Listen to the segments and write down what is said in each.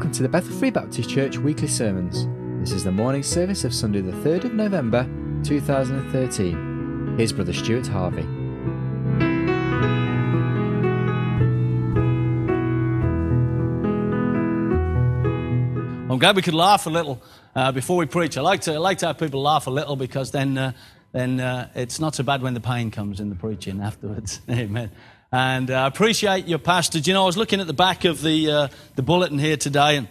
Welcome to the Bethel Free Baptist Church weekly sermons. This is the morning service of Sunday, the 3rd of November 2013. Here's Brother Stuart Harvey. I'm glad we could laugh a little uh, before we preach. I like to I like to have people laugh a little because then uh, then uh, it's not so bad when the pain comes in the preaching afterwards. Amen. And uh, I appreciate your pastor. Do you know I was looking at the back of the uh, the bulletin here today and.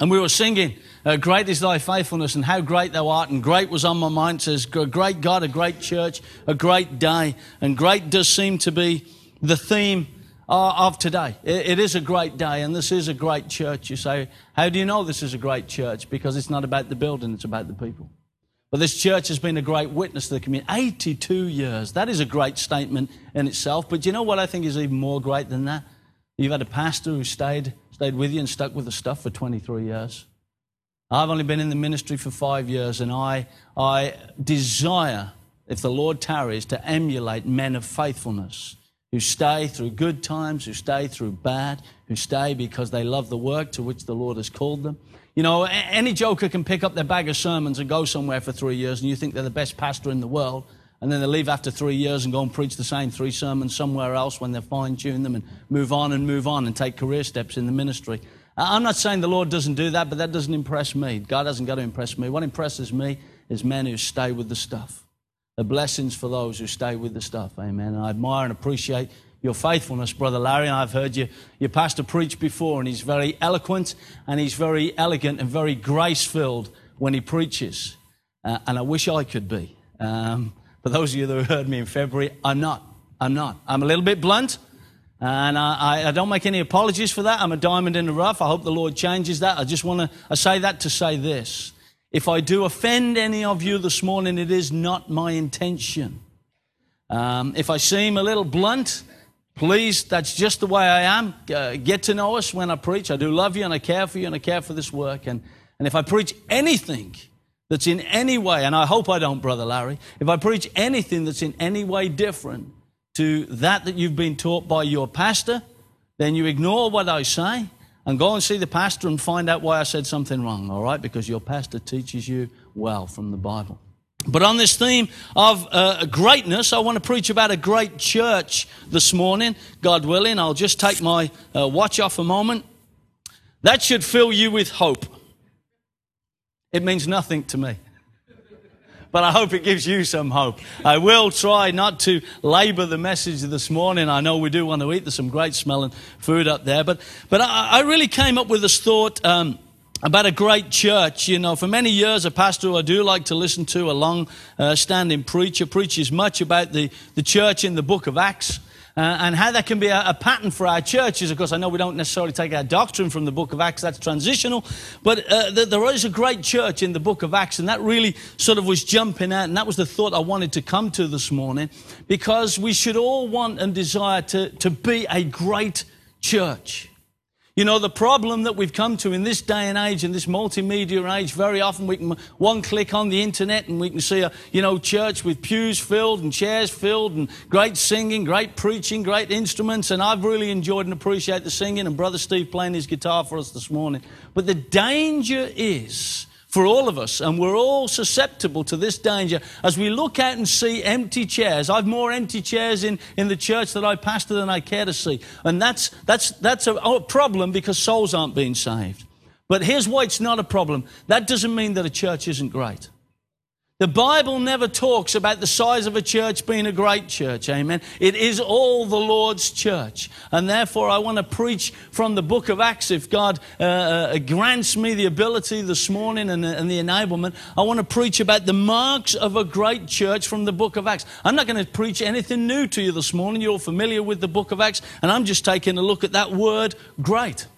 And we were singing, uh, Great is thy faithfulness, and how great thou art. And great was on my mind. Says, A great God, a great church, a great day. And great does seem to be the theme uh, of today. It, it is a great day, and this is a great church. You say, How do you know this is a great church? Because it's not about the building, it's about the people. But this church has been a great witness to the community. 82 years. That is a great statement in itself. But you know what I think is even more great than that? You've had a pastor who stayed, stayed with you and stuck with the stuff for 23 years. I've only been in the ministry for five years, and I, I desire, if the Lord tarries, to emulate men of faithfulness who stay through good times, who stay through bad, who stay because they love the work to which the Lord has called them. You know, any joker can pick up their bag of sermons and go somewhere for three years, and you think they're the best pastor in the world, and then they leave after three years and go and preach the same three sermons somewhere else when they fine tune them and move on and move on and take career steps in the ministry. I'm not saying the Lord doesn't do that, but that doesn't impress me. God hasn't got to impress me. What impresses me is men who stay with the stuff. The blessings for those who stay with the stuff. Amen. And I admire and appreciate your faithfulness, Brother Larry. And I've heard you, your pastor preach before, and he's very eloquent and he's very elegant and very grace filled when he preaches. Uh, and I wish I could be. Um, for those of you that heard me in February, I'm not. I'm not. I'm a little bit blunt, and I, I, don't make any apologies for that. I'm a diamond in the rough. I hope the Lord changes that. I just want to I say that to say this. If I do offend any of you this morning, it is not my intention. Um, if I seem a little blunt, please, that's just the way I am. Uh, get to know us when I preach. I do love you and I care for you and I care for this work. And, and if I preach anything that's in any way, and I hope I don't, Brother Larry, if I preach anything that's in any way different to that that you've been taught by your pastor, then you ignore what I say and go and see the pastor and find out why I said something wrong, all right? Because your pastor teaches you well from the Bible. But on this theme of uh, greatness, I want to preach about a great church this morning, God willing. I'll just take my uh, watch off a moment. That should fill you with hope. It means nothing to me. But I hope it gives you some hope. I will try not to labor the message this morning. I know we do want to eat. There's some great smelling food up there. But, but I, I really came up with this thought. Um, about a great church. You know, for many years, a pastor who I do like to listen to, a long uh, standing preacher, preaches much about the, the church in the book of Acts. Uh, and how that can be a, a, pattern for our churches. Of course, I know we don't necessarily take our doctrine from the book of Acts, that's transitional. But uh, there is a great church in the book of Acts, and that really sort of was jumping out. And that was the thought I wanted to come to this morning, because we should all want and desire to, to be a great church. You know, the problem that we've come to in this day and age, in this multimedia age, very often we can one click on the internet and we can see a, you know, church with pews filled and chairs filled and great singing, great preaching, great instruments. And I've really enjoyed and appreciate the singing and Brother Steve playing his guitar for us this morning. But the danger is, for all of us, and we're all susceptible to this danger as we look out and see empty chairs. I've more empty chairs in, in the church that I pastor than I care to see. And that's, that's, that's a, a problem because souls aren't being saved. But here's why it's not a problem. That doesn't mean that a church isn't great. The Bible never talks about the size of a church being a great church, amen. It is all the Lord's church. And therefore, I want to preach from the book of Acts. If God uh, uh, grants me the ability this morning and, and the enablement, I want to preach about the marks of a great church from the book of Acts. I'm not going to preach anything new to you this morning. You're familiar with the book of Acts, and I'm just taking a look at that word, great.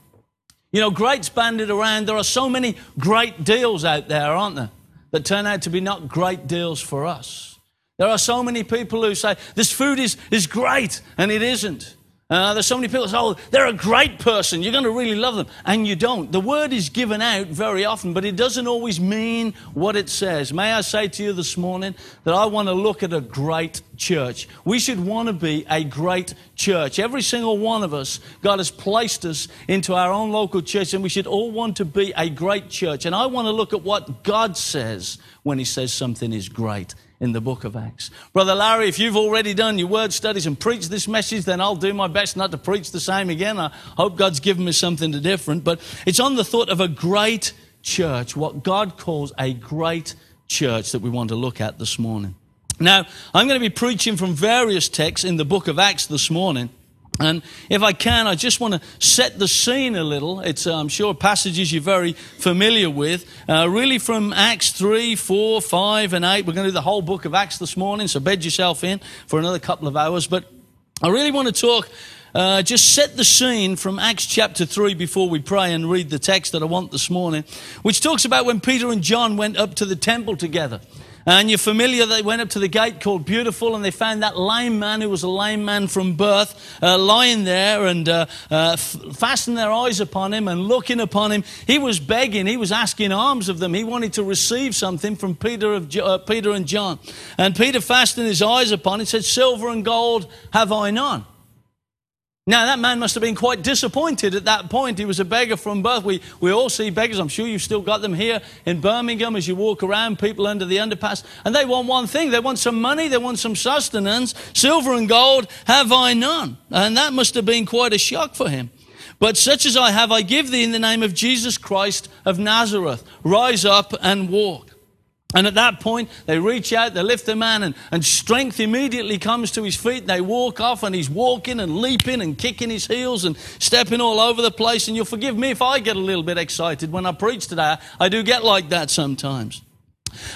You know, great's banded around. There are so many great deals out there, aren't there? That turn out to be not great deals for us. There are so many people who say, this food is, is great, and it isn't. Uh, there's so many people say, oh, they're a great person. You're going to really love them. And you don't. The word is given out very often, but it doesn't always mean what it says. May I say to you this morning that I want to look at a great church. We should want to be a great church. Every single one of us, God has placed us into our own local church, and we should all want to be a great church. And I want to look at what God says when He says something is great in the book of Acts. Brother Larry, if you've already done your word studies and preached this message, then I'll do my best not to preach the same again. I hope God's given me something different. But it's on the thought of a great church, what God calls a great church that we want to look at this morning. Now, I'm going to be preaching from various texts in the book of Acts this morning. And if I can, I just want to set the scene a little. It's, uh, I'm sure, passages you're very familiar with. Uh, really from Acts 3, 4, 5, and 8. We're going to do the whole book of Acts this morning, so bed yourself in for another couple of hours. But I really want to talk, uh, just set the scene from Acts chapter 3 before we pray and read the text that I want this morning, which talks about when Peter and John went up to the temple together. And you're familiar, they went up to the gate called Beautiful and they found that lame man who was a lame man from birth uh, lying there and uh, uh, f- fastened their eyes upon him and looking upon him. He was begging, he was asking alms of them. He wanted to receive something from Peter, of, uh, Peter and John. And Peter fastened his eyes upon him, said, Silver and gold have I none. Now, that man must have been quite disappointed at that point. He was a beggar from birth. We, we all see beggars. I'm sure you've still got them here in Birmingham as you walk around, people under the underpass. And they want one thing. They want some money. They want some sustenance. Silver and gold have I none. And that must have been quite a shock for him. But such as I have, I give thee in the name of Jesus Christ of Nazareth. Rise up and walk. And at that point, they reach out, they lift the man, and, and strength immediately comes to his feet. They walk off, and he's walking and leaping and kicking his heels and stepping all over the place. And you'll forgive me if I get a little bit excited when I preach today. I do get like that sometimes.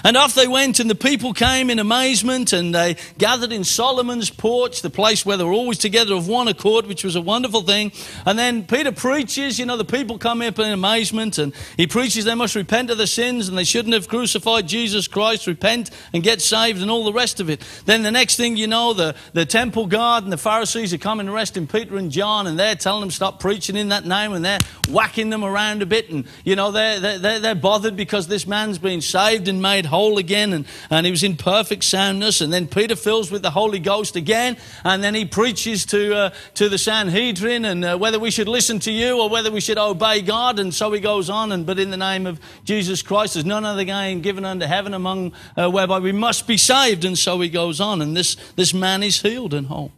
And off they went, and the people came in amazement, and they gathered in Solomon's porch, the place where they were always together of one accord, which was a wonderful thing. And then Peter preaches, you know, the people come up in amazement, and he preaches they must repent of their sins, and they shouldn't have crucified Jesus Christ, repent and get saved, and all the rest of it. Then the next thing you know, the, the temple guard and the Pharisees are coming arresting Peter and John, and they're telling them stop preaching in that name, and they're whacking them around a bit, and, you know, they're, they're, they're bothered because this man's been saved and made whole again and, and he was in perfect soundness. And then Peter fills with the Holy Ghost again and then he preaches to, uh, to the Sanhedrin and uh, whether we should listen to you or whether we should obey God. And so he goes on. And but in the name of Jesus Christ, there's none other name given under heaven among uh, whereby we must be saved. And so he goes on. And this, this man is healed and whole.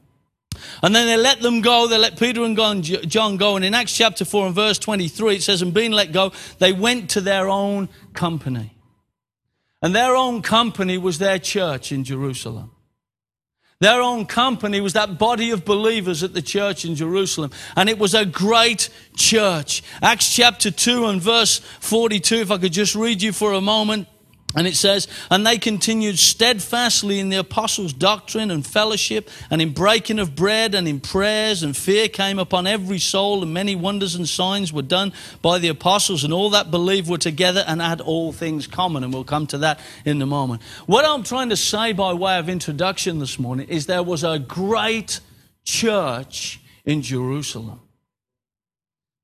And then they let them go. They let Peter and John go. And in Acts chapter 4 and verse 23, it says, And being let go, they went to their own company. And their own company was their church in Jerusalem. Their own company was that body of believers at the church in Jerusalem. And it was a great church. Acts chapter 2 and verse 42, if I could just read you for a moment. And it says, and they continued steadfastly in the apostles' doctrine and fellowship, and in breaking of bread and in prayers, and fear came upon every soul, and many wonders and signs were done by the apostles, and all that believed were together and had all things common. And we'll come to that in a moment. What I'm trying to say by way of introduction this morning is there was a great church in Jerusalem.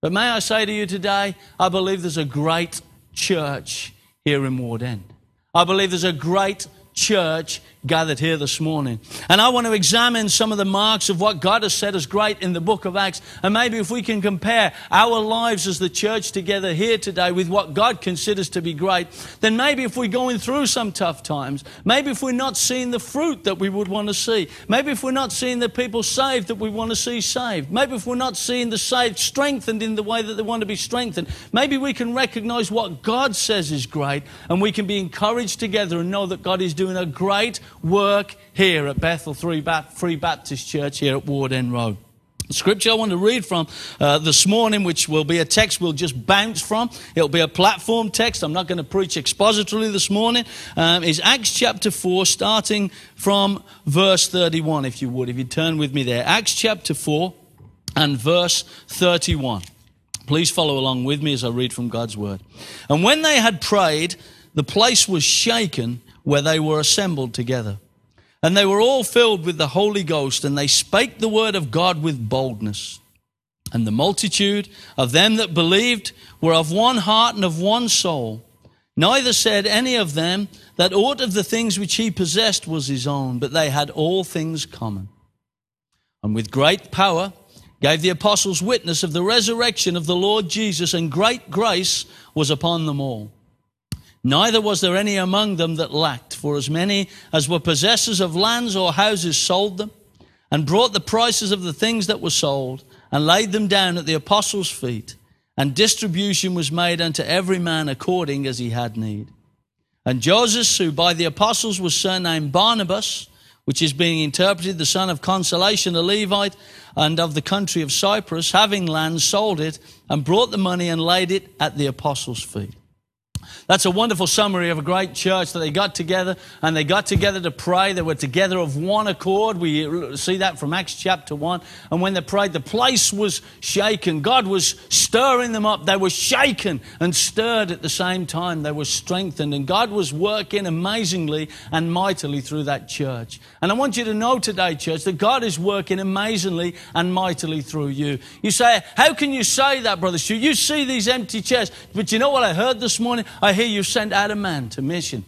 But may I say to you today, I believe there's a great church here in Ward End. I believe there's a great church gathered here this morning. And I want to examine some of the marks of what God has said is great in the book of Acts. And maybe if we can compare our lives as the church together here today with what God considers to be great, then maybe if we're going through some tough times, maybe if we're not seeing the fruit that we would want to see, maybe if we're not seeing the people saved that we want to see saved, maybe if we're not seeing the saved strengthened in the way that they want to be strengthened, maybe we can recognize what God says is great and we can be encouraged together and know that God is doing a great work here at Bethel Free Baptist Church here at Ward End Road. Scripture I want to read from uh, this morning, which will be a text we'll just bounce from. It'll be a platform text. I'm not going to preach expositorily this morning. Um, is Acts chapter 4, starting from verse 31, if you would, if you turn with me there. Acts chapter 4 and verse 31. Please follow along with me as I read from God's word. And when they had prayed, the place was shaken where they were assembled together. And they were all filled with the Holy Ghost, and they spake the word of God with boldness. And the multitude of them that believed were of one heart and of one soul. Neither said any of them that aught of the things which he possessed was his own, but they had all things common. And with great power gave the apostles witness of the resurrection of the Lord Jesus, and great grace was upon them all. Neither was there any among them that lacked, for as many as were possessors of lands or houses sold them, and brought the prices of the things that were sold, and laid them down at the apostles' feet, and distribution was made unto every man according as he had need. And Joseph, who by the apostles was surnamed Barnabas, which is being interpreted the son of consolation, a Levite, and of the country of Cyprus, having land, sold it, and brought the money and laid it at the apostles' feet. That's a wonderful summary of a great church that they got together and they got together to pray. They were together of one accord. We see that from Acts chapter 1. And when they prayed, the place was shaken. God was stirring them up. They were shaken and stirred at the same time. They were strengthened. And God was working amazingly and mightily through that church. And I want you to know today, church, that God is working amazingly and mightily through you. You say, How can you say that, Brother Stu? You see these empty chairs. But you know what I heard this morning? I hear you sent out a man to mission.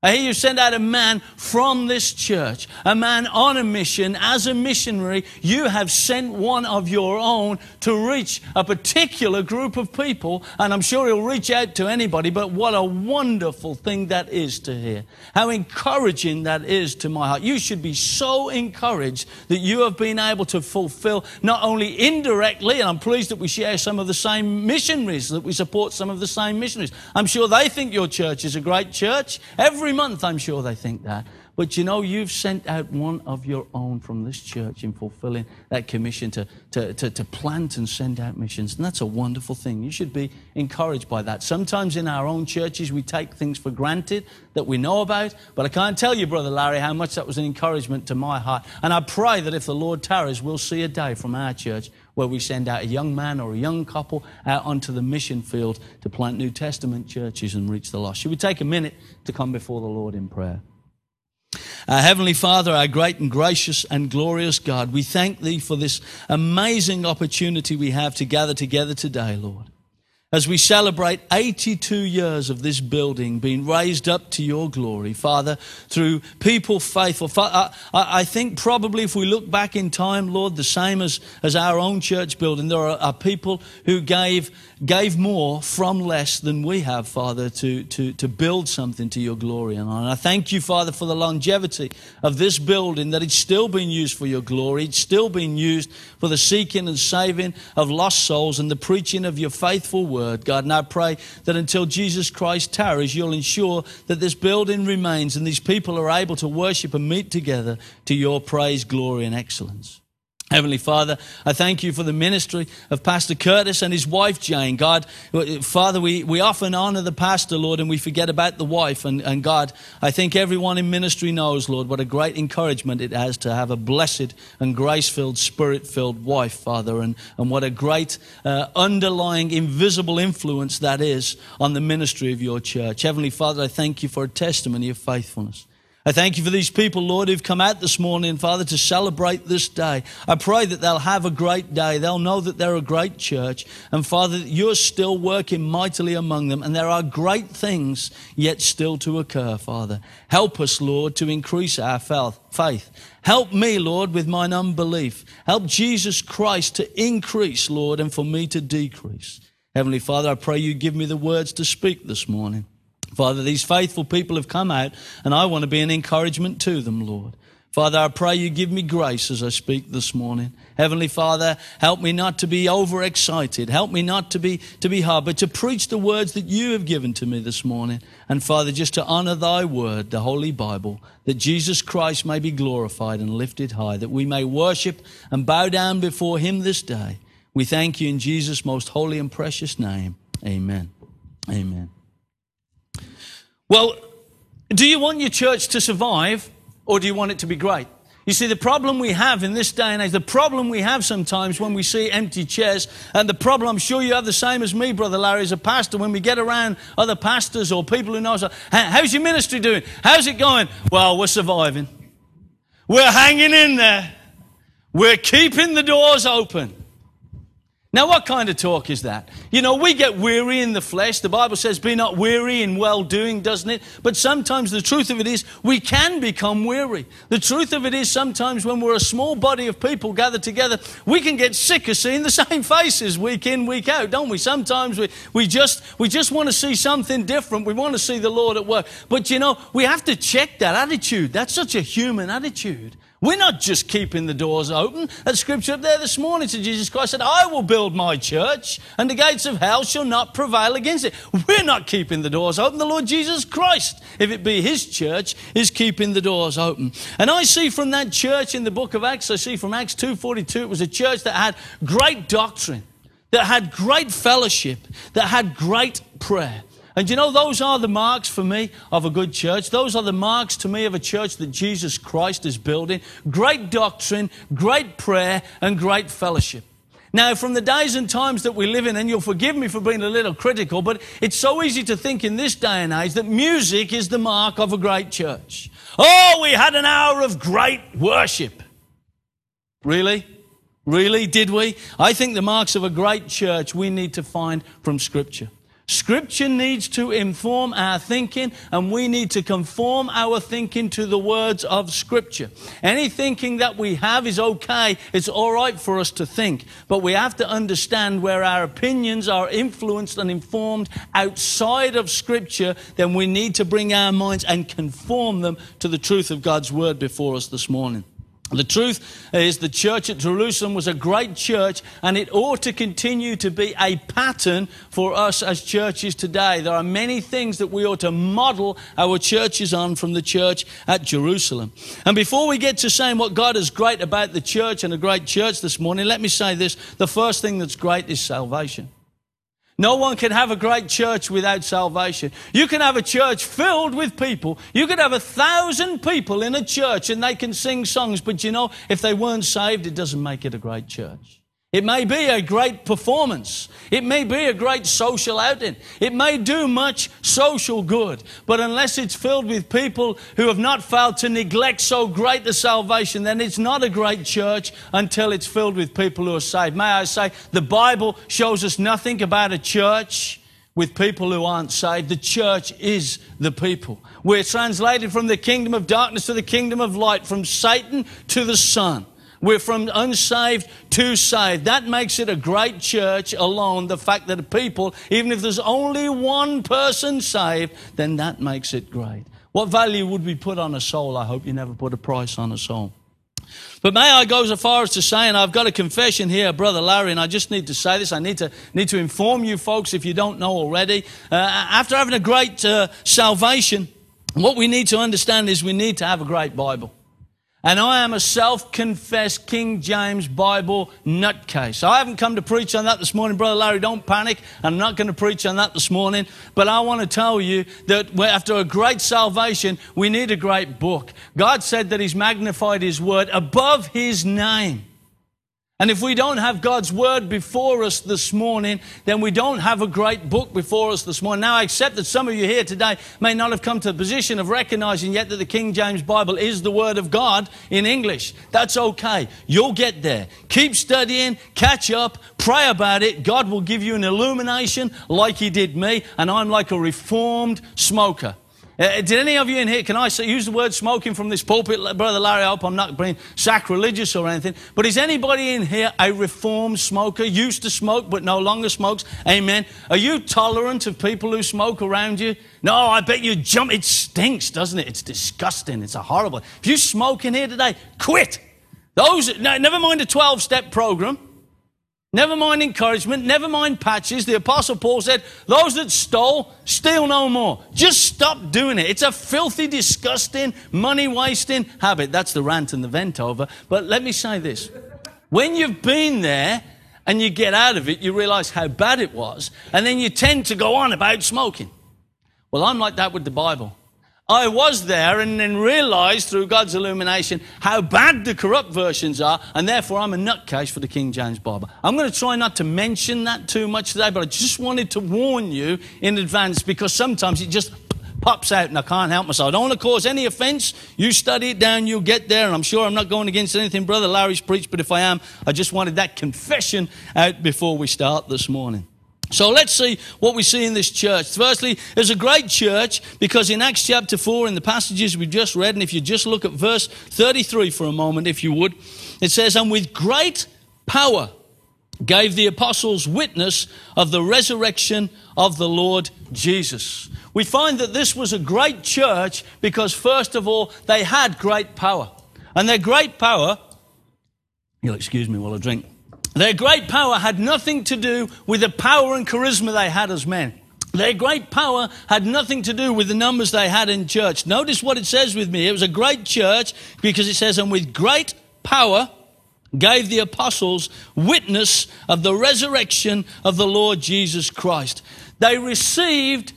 I hear you sent out a man from this church, a man on a mission. As a missionary, you have sent one of your own to reach a particular group of people, and I'm sure he'll reach out to anybody, but what a wonderful thing that is to hear. How encouraging that is to my heart. You should be so encouraged that you have been able to fulfill not only indirectly, and I'm pleased that we share some of the same missionaries, that we support some of the same missionaries. I'm sure they think your church is a great church. Every Every month, I'm sure they think that. But you know, you've sent out one of your own from this church in fulfilling that commission to, to, to, to, plant and send out missions. And that's a wonderful thing. You should be encouraged by that. Sometimes in our own churches, we take things for granted that we know about. But I can't tell you, Brother Larry, how much that was an encouragement to my heart. And I pray that if the Lord tarries, we'll see a day from our church where we send out a young man or a young couple out onto the mission field to plant New Testament churches and reach the lost. Should we take a minute to come before the Lord in prayer? Our Heavenly Father, our great and gracious and glorious God, we thank Thee for this amazing opportunity we have to gather together today, Lord as we celebrate 82 years of this building being raised up to your glory, Father, through people faithful. I think probably if we look back in time, Lord, the same as, as our own church building, there are, are people who gave, gave more from less than we have, Father, to, to, to build something to your glory and. I thank you, Father, for the longevity of this building, that it's still being used for your glory. It's still being used for the seeking and saving of lost souls and the preaching of your faithful word word, God. And I pray that until Jesus Christ tarries, you'll ensure that this building remains and these people are able to worship and meet together to your praise, glory, and excellence. Heavenly Father, I thank you for the ministry of Pastor Curtis and his wife Jane. God, Father, we, we often honor the pastor, Lord, and we forget about the wife. And, and God, I think everyone in ministry knows, Lord, what a great encouragement it has to have a blessed and grace filled, spirit filled wife, Father, and, and what a great uh, underlying invisible influence that is on the ministry of your church. Heavenly Father, I thank you for a testimony of faithfulness. I thank you for these people, Lord, who've come out this morning, Father, to celebrate this day. I pray that they'll have a great day. They'll know that they're a great church. And Father, you're still working mightily among them. And there are great things yet still to occur, Father. Help us, Lord, to increase our faith. Help me, Lord, with mine unbelief. Help Jesus Christ to increase, Lord, and for me to decrease. Heavenly Father, I pray you give me the words to speak this morning. Father, these faithful people have come out, and I want to be an encouragement to them, Lord. Father, I pray you give me grace as I speak this morning. Heavenly Father, help me not to be overexcited. Help me not to be, to be hard, but to preach the words that you have given to me this morning. And Father, just to honor thy word, the Holy Bible, that Jesus Christ may be glorified and lifted high, that we may worship and bow down before him this day. We thank you in Jesus' most holy and precious name. Amen. Amen. Well, do you want your church to survive or do you want it to be great? You see, the problem we have in this day and age, the problem we have sometimes when we see empty chairs, and the problem I'm sure you have the same as me, Brother Larry, as a pastor, when we get around other pastors or people who know us, how's your ministry doing? How's it going? Well, we're surviving. We're hanging in there. We're keeping the doors open. Now, what kind of talk is that? You know, we get weary in the flesh. The Bible says, be not weary in well doing, doesn't it? But sometimes the truth of it is, we can become weary. The truth of it is, sometimes when we're a small body of people gathered together, we can get sick of seeing the same faces week in, week out, don't we? Sometimes we, we, just, we just want to see something different. We want to see the Lord at work. But you know, we have to check that attitude. That's such a human attitude. We're not just keeping the doors open. That scripture up there this morning to Jesus Christ said, I will build my church, and the gates of hell shall not prevail against it. We're not keeping the doors open. The Lord Jesus Christ, if it be his church, is keeping the doors open. And I see from that church in the book of Acts, I see from Acts 2.42, it was a church that had great doctrine, that had great fellowship, that had great prayer. And you know, those are the marks for me of a good church. Those are the marks to me of a church that Jesus Christ is building. Great doctrine, great prayer, and great fellowship. Now, from the days and times that we live in, and you'll forgive me for being a little critical, but it's so easy to think in this day and age that music is the mark of a great church. Oh, we had an hour of great worship. Really? Really? Did we? I think the marks of a great church we need to find from Scripture. Scripture needs to inform our thinking, and we need to conform our thinking to the words of Scripture. Any thinking that we have is okay. It's all right for us to think. But we have to understand where our opinions are influenced and informed outside of Scripture, then we need to bring our minds and conform them to the truth of God's Word before us this morning. The truth is the church at Jerusalem was a great church and it ought to continue to be a pattern for us as churches today. There are many things that we ought to model our churches on from the church at Jerusalem. And before we get to saying what God is great about the church and a great church this morning, let me say this. The first thing that's great is salvation. No one can have a great church without salvation. You can have a church filled with people. You could have a thousand people in a church and they can sing songs, but you know, if they weren't saved, it doesn't make it a great church. It may be a great performance. It may be a great social outing. It may do much social good. But unless it's filled with people who have not failed to neglect so great a salvation, then it's not a great church until it's filled with people who are saved. May I say, the Bible shows us nothing about a church with people who aren't saved. The church is the people. We're translated from the kingdom of darkness to the kingdom of light, from Satan to the Son. We're from unsaved to saved. That makes it a great church alone. The fact that people, even if there's only one person saved, then that makes it great. What value would we put on a soul? I hope you never put a price on a soul. But may I go as far as to say, and I've got a confession here, Brother Larry, and I just need to say this. I need to, need to inform you folks if you don't know already. Uh, after having a great uh, salvation, what we need to understand is we need to have a great Bible. And I am a self confessed King James Bible nutcase. I haven't come to preach on that this morning, Brother Larry. Don't panic. I'm not going to preach on that this morning. But I want to tell you that after a great salvation, we need a great book. God said that He's magnified His word above His name. And if we don't have God's word before us this morning, then we don't have a great book before us this morning. Now, I accept that some of you here today may not have come to the position of recognizing yet that the King James Bible is the word of God in English. That's okay. You'll get there. Keep studying, catch up, pray about it. God will give you an illumination like He did me, and I'm like a reformed smoker. Uh, did any of you in here, can I say, use the word smoking from this pulpit? Brother Larry, I hope I'm not being sacrilegious or anything. But is anybody in here a reformed smoker? Used to smoke but no longer smokes? Amen. Are you tolerant of people who smoke around you? No, I bet you jump. It stinks, doesn't it? It's disgusting. It's a horrible. If you smoke in here today, quit. Those, never mind a 12 step program. Never mind encouragement, never mind patches. The Apostle Paul said, Those that stole, steal no more. Just stop doing it. It's a filthy, disgusting, money wasting habit. That's the rant and the vent over. But let me say this when you've been there and you get out of it, you realize how bad it was, and then you tend to go on about smoking. Well, I'm like that with the Bible. I was there and then realized through God's illumination how bad the corrupt versions are, and therefore I'm a nutcase for the King James Bible. I'm going to try not to mention that too much today, but I just wanted to warn you in advance because sometimes it just pops out and I can't help myself. I don't want to cause any offense. You study it down, you'll get there. And I'm sure I'm not going against anything Brother Larry's preached, but if I am, I just wanted that confession out before we start this morning. So let's see what we see in this church. Firstly, there's a great church because in Acts chapter 4, in the passages we've just read, and if you just look at verse 33 for a moment, if you would, it says, And with great power gave the apostles witness of the resurrection of the Lord Jesus. We find that this was a great church because, first of all, they had great power. And their great power, you'll excuse me while I drink. Their great power had nothing to do with the power and charisma they had as men. Their great power had nothing to do with the numbers they had in church. Notice what it says with me. It was a great church because it says, and with great power gave the apostles witness of the resurrection of the Lord Jesus Christ. They received,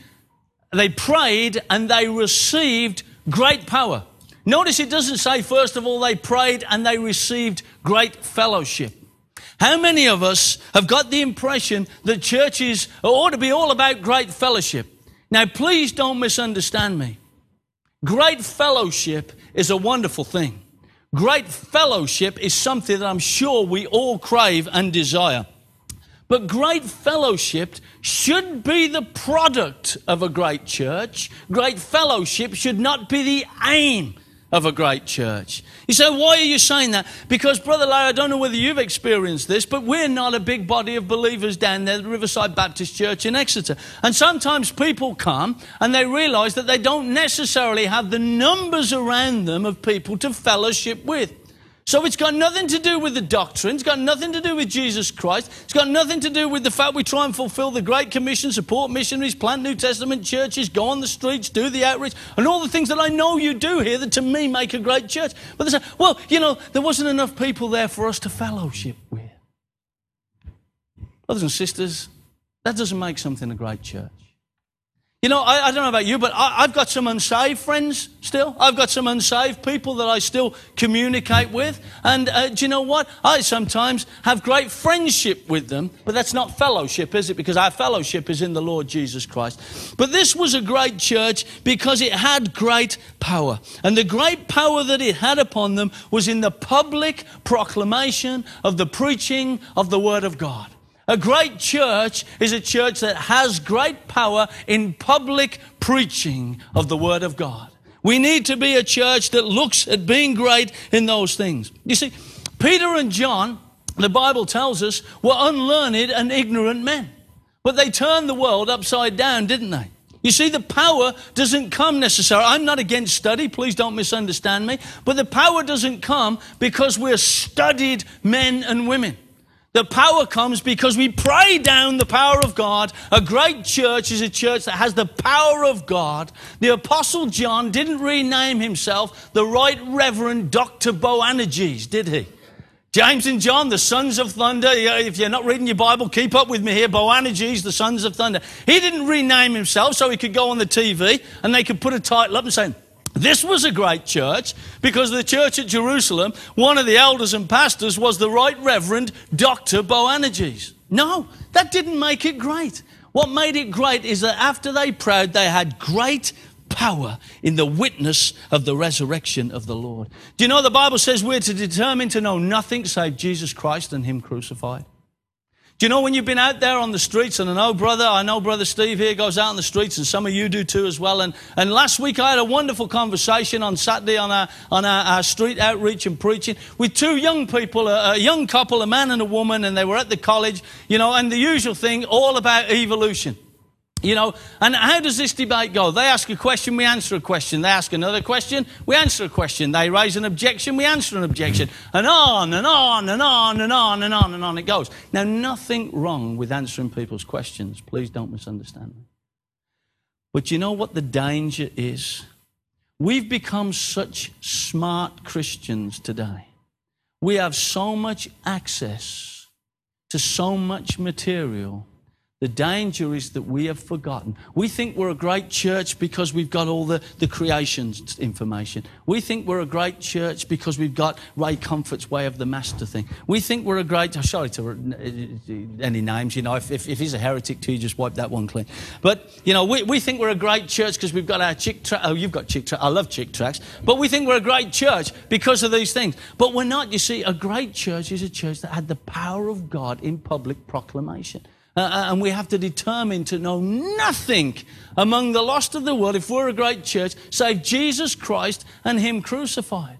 they prayed, and they received great power. Notice it doesn't say, first of all, they prayed and they received great fellowship. How many of us have got the impression that churches ought to be all about great fellowship? Now, please don't misunderstand me. Great fellowship is a wonderful thing. Great fellowship is something that I'm sure we all crave and desire. But great fellowship should be the product of a great church. Great fellowship should not be the aim of a great church. You say, why are you saying that? Because, Brother Larry, I don't know whether you've experienced this, but we're not a big body of believers down there at Riverside Baptist Church in Exeter. And sometimes people come and they realize that they don't necessarily have the numbers around them of people to fellowship with. So it's got nothing to do with the doctrine. It's got nothing to do with Jesus Christ. It's got nothing to do with the fact we try and fulfill the Great Commission, support missionaries, plant New Testament churches, go on the streets, do the outreach, and all the things that I know you do here that to me make a great church. But they say, well, you know, there wasn't enough people there for us to fellowship with. Brothers and sisters, that doesn't make something a great church. You know, I, I, don't know about you, but I, have got some unsaved friends still. I've got some unsaved people that I still communicate with. And uh, do you know what? I sometimes have great friendship with them, but that's not fellowship, is it? Because our fellowship is in the Lord Jesus Christ. But this was a great church because it had great power. And the great power that it had upon them was in the public proclamation of the preaching of the Word of God. A great church is a church that has great power in public preaching of the Word of God. We need to be a church that looks at being great in those things. You see, Peter and John, the Bible tells us, were unlearned and ignorant men. But they turned the world upside down, didn't they? You see, the power doesn't come necessarily. I'm not against study, please don't misunderstand me. But the power doesn't come because we're studied men and women. The power comes because we pray down the power of God. A great church is a church that has the power of God. The Apostle John didn't rename himself the Right Reverend Dr. Boanerges, did he? James and John, the sons of thunder. If you're not reading your Bible, keep up with me here. Boanerges, the sons of thunder. He didn't rename himself so he could go on the TV and they could put a title up and say, this was a great church because the church at Jerusalem, one of the elders and pastors was the Right Reverend Dr. Boanerges. No, that didn't make it great. What made it great is that after they prayed, they had great power in the witness of the resurrection of the Lord. Do you know the Bible says we're to determine to know nothing save Jesus Christ and Him crucified? Do you know when you've been out there on the streets, and I know brother, I know brother Steve here goes out on the streets, and some of you do too as well. And, and last week I had a wonderful conversation on Saturday on our, on our, our street outreach and preaching with two young people, a, a young couple, a man and a woman, and they were at the college, you know, and the usual thing, all about evolution. You know, and how does this debate go? They ask a question, we answer a question. They ask another question, we answer a question. They raise an objection, we answer an objection. And on and on and on and on and on and on it goes. Now, nothing wrong with answering people's questions. Please don't misunderstand me. But you know what the danger is? We've become such smart Christians today. We have so much access to so much material The danger is that we have forgotten. We think we're a great church because we've got all the, the creation information. We think we're a great church because we've got Ray Comfort's way of the master thing. We think we're a great, oh, sorry to uh, any names, you know, if, if, if he's a heretic too, just wipe that one clean. But, you know, we, we think we're a great church because we've got our chick. Oh, you've got chick. I love chick tracts. But we think we're a great church because of these things. But we're not. You see, a great church is a church that had the power of God in public proclamation. Uh, uh, and we have to determine to know nothing among the lost of the world, if we're a great church, save Jesus Christ and Him crucified.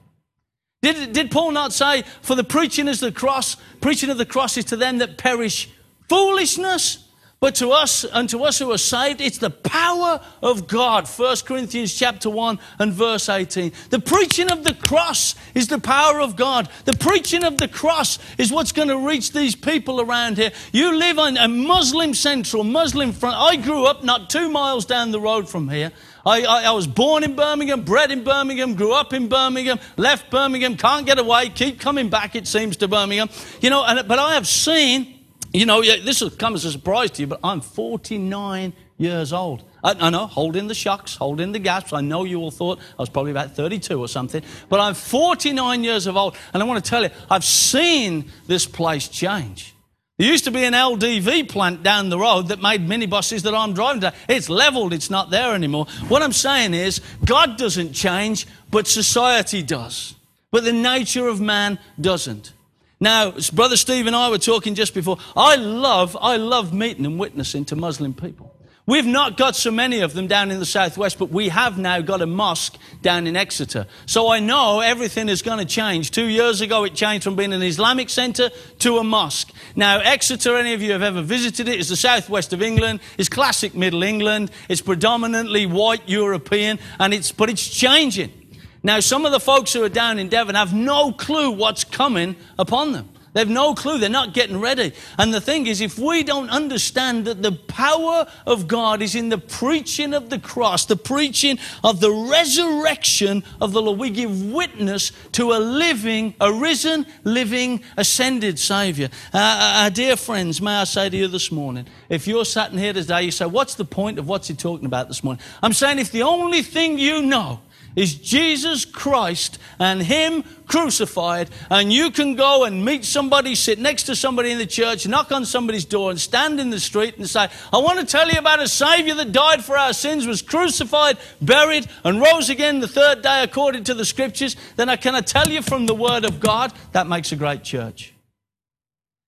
Did, did Paul not say, For the preaching is the cross, preaching of the cross is to them that perish foolishness? But to us, and to us who are saved, it's the power of God. 1 Corinthians chapter 1 and verse 18. The preaching of the cross is the power of God. The preaching of the cross is what's going to reach these people around here. You live on a Muslim central, Muslim front. I grew up not two miles down the road from here. I, I, I, was born in Birmingham, bred in Birmingham, grew up in Birmingham, left Birmingham, can't get away, keep coming back, it seems, to Birmingham. You know, and, but I have seen you know, this will come as a surprise to you, but I'm 49 years old. I, I know, holding the shucks, holding the gasps. I know you all thought I was probably about 32 or something, but I'm 49 years of old, and I want to tell you, I've seen this place change. There used to be an LDV plant down the road that made minibuses that I'm driving to. It's leveled, it's not there anymore. What I'm saying is, God doesn't change, but society does. But the nature of man doesn't. Now, Brother Steve and I were talking just before. I love, I love meeting and witnessing to Muslim people. We've not got so many of them down in the southwest, but we have now got a mosque down in Exeter. So I know everything is going to change. Two years ago, it changed from being an Islamic centre to a mosque. Now, Exeter, any of you have ever visited it, is the southwest of England. It's classic Middle England. It's predominantly white European, and it's, but it's changing. Now, some of the folks who are down in Devon have no clue what's coming upon them. They've no clue. They're not getting ready. And the thing is, if we don't understand that the power of God is in the preaching of the cross, the preaching of the resurrection of the Lord, we give witness to a living, a risen, living, ascended Savior. Uh, uh, uh dear friends, may I say to you this morning, if you're sitting here today, you say, What's the point of what's he talking about this morning? I'm saying, if the only thing you know is Jesus Christ and Him crucified. And you can go and meet somebody, sit next to somebody in the church, knock on somebody's door, and stand in the street and say, I want to tell you about a Savior that died for our sins, was crucified, buried, and rose again the third day according to the Scriptures. Then I can I tell you from the Word of God that makes a great church.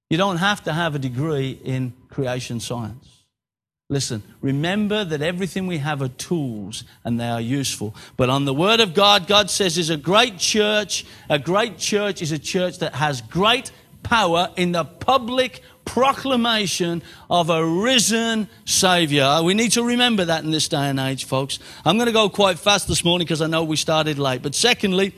You don't have to have a degree in creation science. Listen, remember that everything we have are tools and they are useful. But on the Word of God, God says is a great church. A great church is a church that has great power in the public proclamation of a risen Savior. We need to remember that in this day and age, folks. I'm going to go quite fast this morning because I know we started late. But secondly,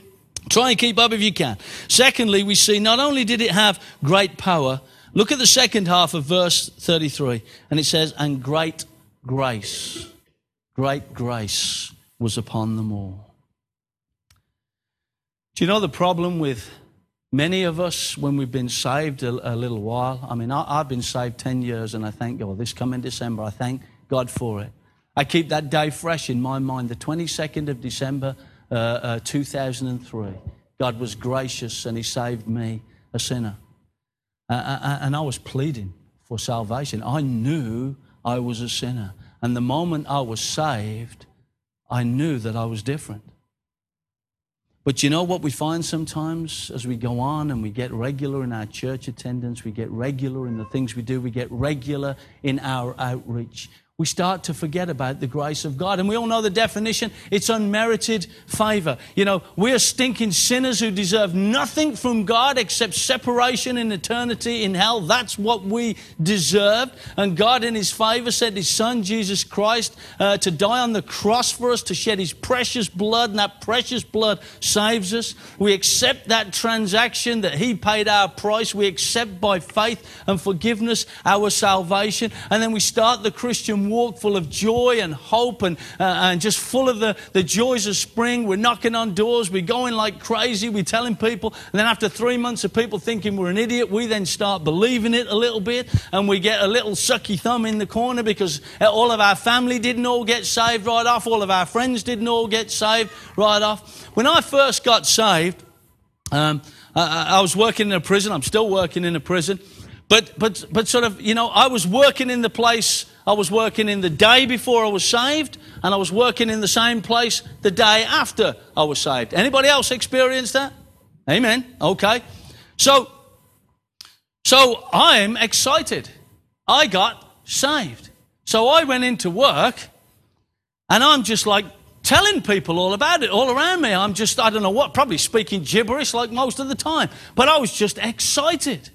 try and keep up if you can. Secondly, we see not only did it have great power, Look at the second half of verse 33, and it says, And great grace, great grace was upon them all. Do you know the problem with many of us when we've been saved a, a little while? I mean, I, have been saved 10 years, and I thank God. This coming December, I thank God for it. I keep that day fresh in my mind, the 22nd of December, uh, uh, 2003. God was gracious and He saved me, a sinner. Uh, and I was pleading for salvation. I knew I was a sinner. And the moment I was saved, I knew that I was different. But you know what we find sometimes as we go on and we get regular in our church attendance, we get regular in the things we do, we get regular in our outreach we start to forget about the grace of God. And we all know the definition it's unmerited favor. You know, we're stinking sinners who deserve nothing from God except separation in eternity in hell. That's what we deserved. And God, in His favor, sent His Son, Jesus Christ, uh, to die on the cross for us, to shed His precious blood, and that precious blood saves us. We accept that transaction that He paid our price. We accept by faith and forgiveness our salvation. And then we start the Christian Walk full of joy and hope and, uh, and just full of the, the joys of spring. We're knocking on doors. We're going like crazy. We're telling people. And then after three months of people thinking we're an idiot, we then start believing it a little bit. And we get a little sucky thumb in the corner because all of our family didn't all get saved right off. All of our friends didn't all get saved right off. When I first got saved, um, I, I was working in a prison. I'm still working in a prison. But, but, but sort of, you know, I was working in the place, I was working in the day before I was saved, and I was working in the same place the day after I was saved. Anybody else experience that? Amen. Okay. So, so I'm excited. I got saved. So I went into work, and I'm just like telling people all about it all around me. I'm just, I don't know what, probably speaking gibberish like most of the time. But I was just excited.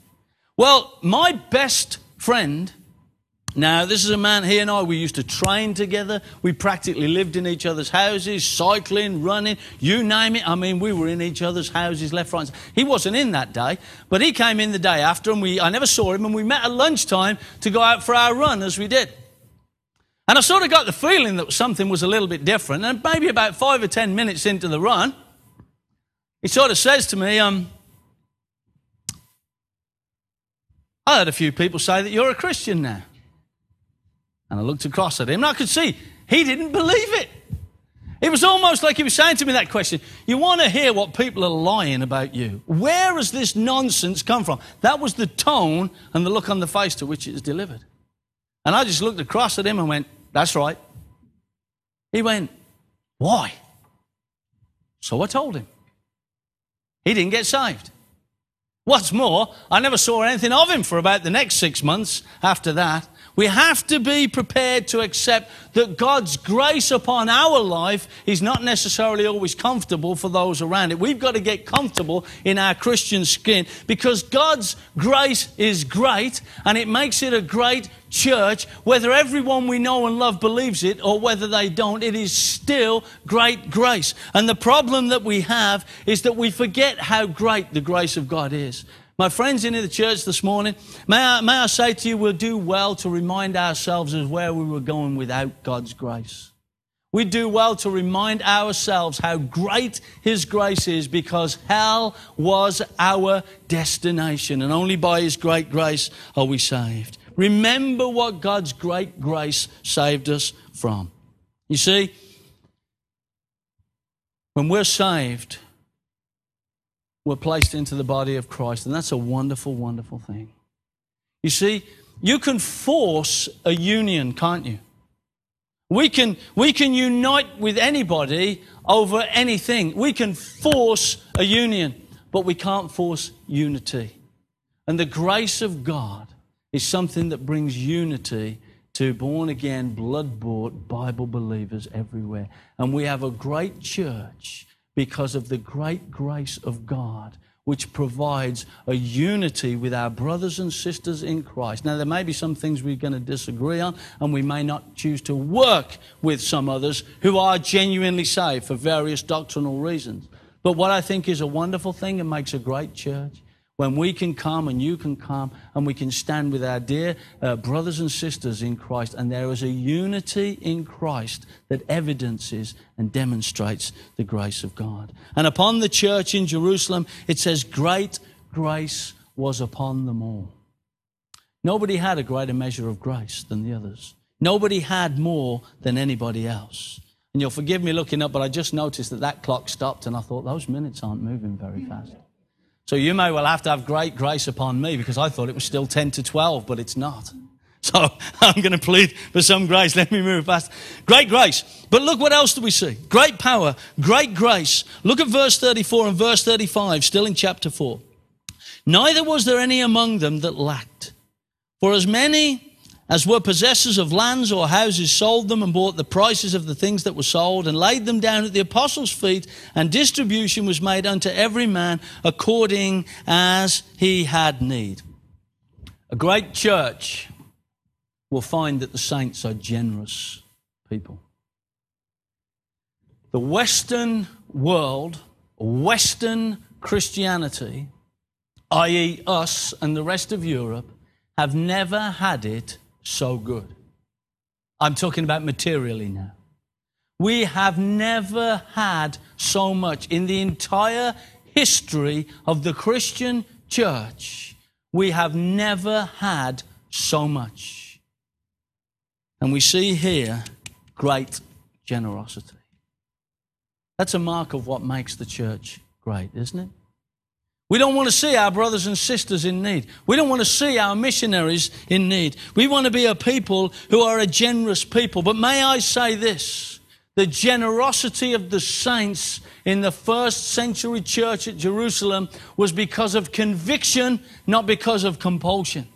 Well, my best friend, now this is a man, he and I, we used to train together. We practically lived in each other's houses, cycling, running, you name it. I mean, we were in each other's houses, left, right. He wasn't in that day, but he came in the day after and we, I never saw him and we met at lunchtime to go out for our run as we did. And I sort of got the feeling that something was a little bit different. And maybe about five or ten minutes into the run, he sort of says to me, um, I heard a few people say that you're a Christian now. And I looked across at him and I could see he didn't believe it. It was almost like he was saying to me that question You want to hear what people are lying about you? Where has this nonsense come from? That was the tone and the look on the face to which it was delivered. And I just looked across at him and went, that's right. He went, Why? So I told him. He didn't get saved. What's more, I never saw anything of him for about the next six months after that. We have to be prepared to accept that God's grace upon our life is not necessarily always comfortable for those around it. We've got to get comfortable in our Christian skin because God's grace is great and it makes it a great church. Whether everyone we know and love believes it or whether they don't, it is still great grace. And the problem that we have is that we forget how great the grace of God is. My friends in the church this morning, may I, may I say to you, we'll do well to remind ourselves of where we were going without God's grace. We do well to remind ourselves how great His grace is because hell was our destination and only by His great grace are we saved. Remember what God's great grace saved us from. You see, when we're saved, were placed into the body of Christ. And that's a wonderful, wonderful thing. You see, you can force a union, can't you? We can, we can unite with anybody over anything. We can force a union, but we can't force unity. And the grace of God is something that brings unity to born again, blood bought Bible believers everywhere. And we have a great church because of the great grace of God, which provides a unity with our brothers and sisters in Christ. Now, there may be some things we're going to disagree on, and we may not choose to work with some others who are genuinely saved for various doctrinal reasons. But what I think is a wonderful thing and makes a great church when we can come and you can come and we can stand with our dear uh, brothers and sisters in Christ, and there is a unity in Christ that evidences and demonstrates the grace of God. And upon the church in Jerusalem, it says, Great grace was upon them all. Nobody had a greater measure of grace than the others. Nobody had more than anybody else. And you'll forgive me looking up, but I just noticed that that clock stopped and I thought those minutes aren't moving very fast. So you may well have to have great grace upon me because I thought it was still 10 to 12, but it's not. So I'm going to plead for some grace. Let me move fast. Great grace. But look what else do we see? Great power, great grace. Look at verse 34 and verse 35, still in chapter 4. Neither was there any among them that lacked. For as many as were possessors of lands or houses sold them and bought the prices of the things that were sold and laid them down at the apostles' feet, and distribution was made unto every man according as he had need. A great church will find that the saints are generous people. The Western world, Western Christianity, i.e., us and the rest of Europe, have never had it so good. I'm talking about materially now. We have never had so much in the entire history of the Christian church. We have never had so much. And we see here great generosity. That's a mark of what makes the church great, isn't it? We don't want to see our brothers and sisters in need. We don't want to see our missionaries in need. We want to be a people who are a generous people. But may I say this? The generosity of the saints in the first century church at Jerusalem was because of conviction, not because of compulsion.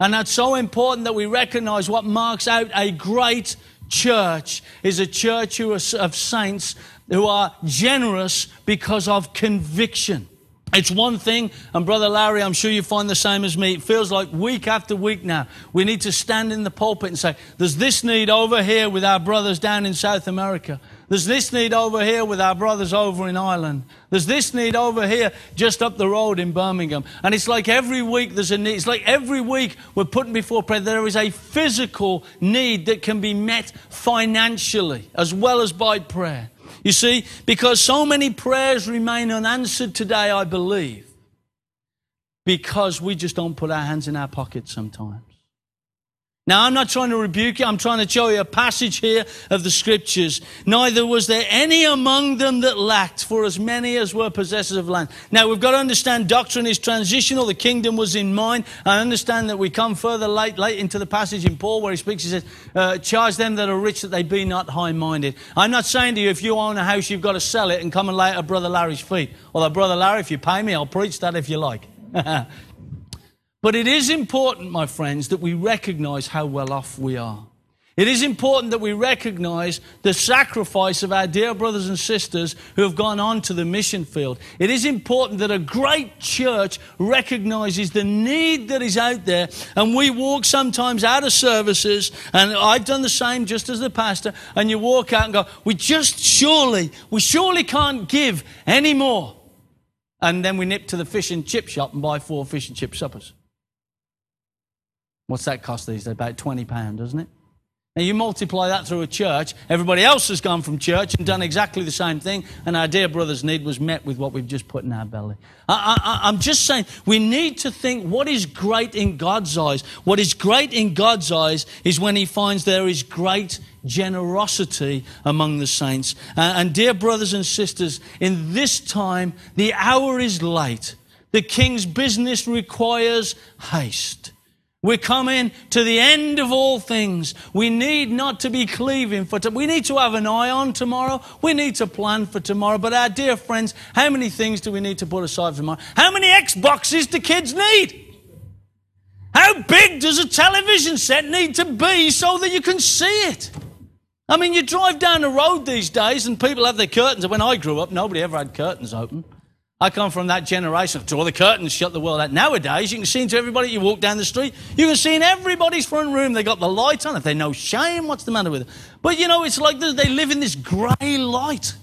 And that's so important that we recognize what marks out a great church is a church of saints who are generous because of conviction. It's one thing, and Brother Larry, I'm sure you find the same as me. It feels like week after week now, we need to stand in the pulpit and say, There's this need over here with our brothers down in South America. There's this need over here with our brothers over in Ireland. There's this need over here just up the road in Birmingham. And it's like every week there's a need. It's like every week we're putting before prayer there is a physical need that can be met financially as well as by prayer. You see, because so many prayers remain unanswered today, I believe, because we just don't put our hands in our pockets sometimes. Now, I'm not trying to rebuke you. I'm trying to show you a passage here of the scriptures. Neither was there any among them that lacked, for as many as were possessors of land. Now, we've got to understand doctrine is transitional. The kingdom was in mind. I understand that we come further late, late into the passage in Paul where he speaks. He says, uh, charge them that are rich that they be not high minded. I'm not saying to you, if you own a house, you've got to sell it and come and lay it at Brother Larry's feet. Although, Brother Larry, if you pay me, I'll preach that if you like. But it is important, my friends, that we recognize how well off we are. It is important that we recognize the sacrifice of our dear brothers and sisters who have gone on to the mission field. It is important that a great church recognizes the need that is out there. And we walk sometimes out of services, and I've done the same just as the pastor, and you walk out and go, We just surely, we surely can't give any more. And then we nip to the fish and chip shop and buy four fish and chip suppers. What's that cost these days? About £20, doesn't it? Now you multiply that through a church, everybody else has gone from church and done exactly the same thing, and our dear brother's need was met with what we've just put in our belly. I, I, I'm just saying, we need to think what is great in God's eyes. What is great in God's eyes is when He finds there is great generosity among the saints. And dear brothers and sisters, in this time, the hour is late. The king's business requires haste. We're coming to the end of all things. We need not to be cleaving for tomorrow. We need to have an eye on tomorrow. We need to plan for tomorrow. But our dear friends, how many things do we need to put aside for tomorrow? How many Xboxes do kids need? How big does a television set need to be so that you can see it? I mean, you drive down the road these days and people have their curtains. When I grew up, nobody ever had curtains open. I come from that generation. Draw the curtains, shut the world out. Nowadays, you can see into everybody. You walk down the street, you can see in everybody's front room. They got the light on. If they know shame, what's the matter with them? But you know, it's like they live in this grey light.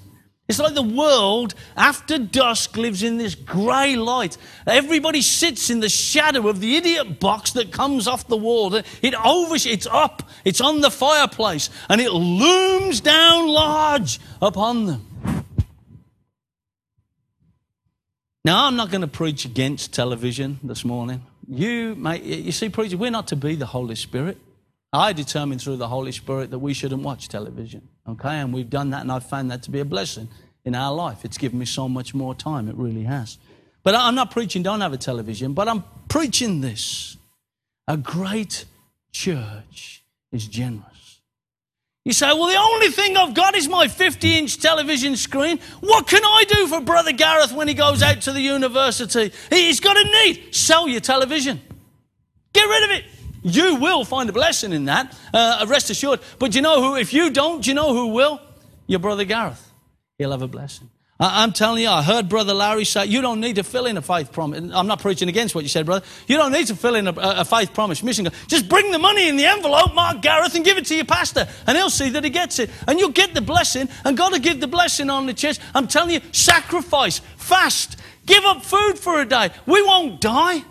It's like the world after dusk lives in this grey light. Everybody sits in the shadow of the idiot box that comes off the wall. It over, it's up, it's on the fireplace, and it looms down large upon them. Now, I'm not going to preach against television this morning. You, mate, you see, preacher, we're not to be the Holy Spirit. I determined through the Holy Spirit that we shouldn't watch television. Okay, and we've done that, and I've found that to be a blessing in our life. It's given me so much more time. It really has. But I'm not preaching, don't have a television, but I'm preaching this. A great church is generous. You say, well, the only thing I've got is my 50 inch television screen. What can I do for Brother Gareth when he goes out to the university? He's got a need. Sell your television. Get rid of it. You will find a blessing in that, uh, rest assured. But you know who, if you don't, you know who will? Your Brother Gareth. He'll have a blessing. I'm telling you, I heard Brother Larry say, you don't need to fill in a faith promise. I'm not preaching against what you said, brother. You don't need to fill in a, a faith promise mission. Just bring the money in the envelope, Mark Gareth, and give it to your pastor, and he'll see that he gets it. And you'll get the blessing, and God will give the blessing on the church. I'm telling you, sacrifice, fast, give up food for a day. We won't die.